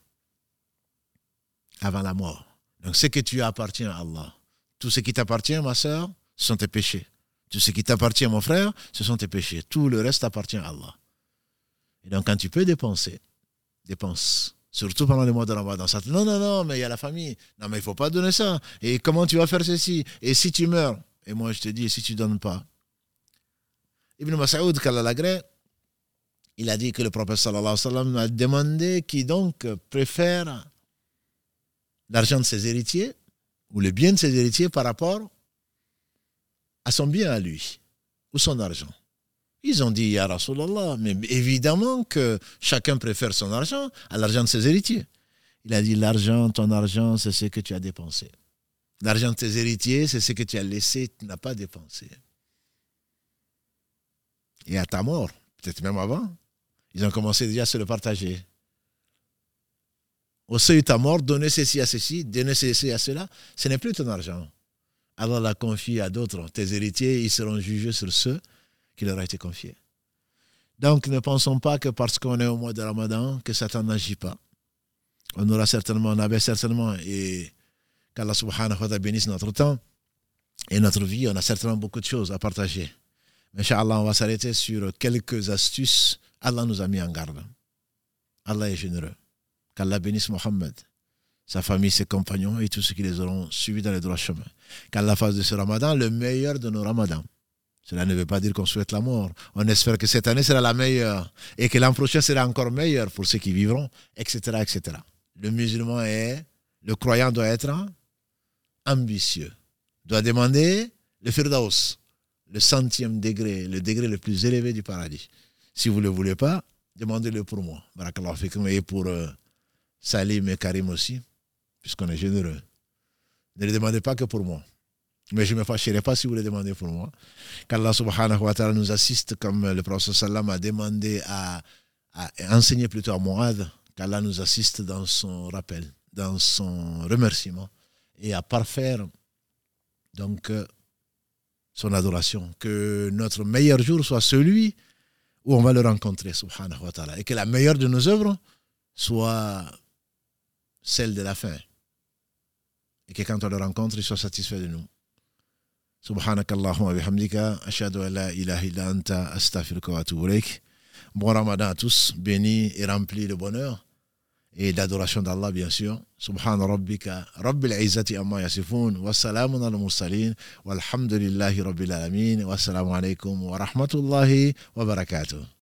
avant la mort. Donc ce que tu as appartient à Allah. Tout ce qui t'appartient, ma soeur, ce sont tes péchés. Tout ce qui t'appartient, mon frère, ce sont tes péchés. Tout le reste appartient à Allah. Et donc quand tu peux dépenser, dépense. Surtout pendant les mois de Ramadan. Ça, non, non, non, mais il y a la famille. Non, mais il ne faut pas donner ça. Et comment tu vas faire ceci? Et si tu meurs? Et moi, je te dis, si tu ne donnes pas Ibn Mas'ud, il a dit que le prophète sallallahu alayhi wa sallam a demandé qui donc préfère l'argent de ses héritiers ou le bien de ses héritiers par rapport à son bien à lui ou son argent. Ils ont dit, Ya Rasulallah, mais évidemment que chacun préfère son argent à l'argent de ses héritiers. Il a dit, l'argent, ton argent, c'est ce que tu as dépensé. L'argent de tes héritiers, c'est ce que tu as laissé, tu n'as pas dépensé. Et à ta mort, peut-être même avant, ils ont commencé déjà à se le partager. Au seuil de ta mort, donner ceci à ceci, donner ceci à cela, ce n'est plus ton argent. Alors la confie à d'autres. Tes héritiers, ils seront jugés sur ceux qui leur a été confié. Donc ne pensons pas que parce qu'on est au mois de Ramadan, que Satan n'agit pas. On aura certainement, on avait certainement, et qu'Allah subhanahu wa ta'ala bénisse notre temps et notre vie, on a certainement beaucoup de choses à partager. Mais Inch'Allah, on va s'arrêter sur quelques astuces. Allah nous a mis en garde. Allah est généreux. Qu'Allah bénisse Mohammed, sa famille, ses compagnons et tous ceux qui les auront suivis dans les droits chemins. Qu'Allah fasse de ce ramadan le meilleur de nos ramadans. Cela ne veut pas dire qu'on souhaite la mort. On espère que cette année sera la meilleure et que l'an prochain sera encore meilleur pour ceux qui vivront, etc., etc. Le musulman est, le croyant doit être ambitieux, doit demander le firdaus, le centième degré, le degré le plus élevé du paradis. Si vous ne le voulez pas, demandez-le pour moi. Et pour euh, Salim et Karim aussi, puisqu'on est généreux. Ne le demandez pas que pour moi. Mais je ne me fâcherai pas si vous le demandez pour moi. Qu'Allah subhanahu wa ta'ala nous assiste comme le prophète sallam a demandé à, à enseigner plutôt à Muad, qu'Allah nous assiste dans son rappel, dans son remerciement et à parfaire donc euh, son adoration. Que notre meilleur jour soit celui où on va le rencontrer, subhanahu wa ta'ala. Et que la meilleure de nos œuvres soit celle de la fin. Et que quand on le rencontre, il soit satisfait de nous. سبحانك اللهم وبحمدك أشهد أن لا إله إلا أنت أستغفرك وأتوب إليك Bon Ramadan à tous, béni et rempli de bonheur et d'adoration d'Allah bien sûr. سبحان ربك رب العزة أما يصفون والسلام على المرسلين والحمد لله رب العالمين والسلام عليكم ورحمة الله وبركاته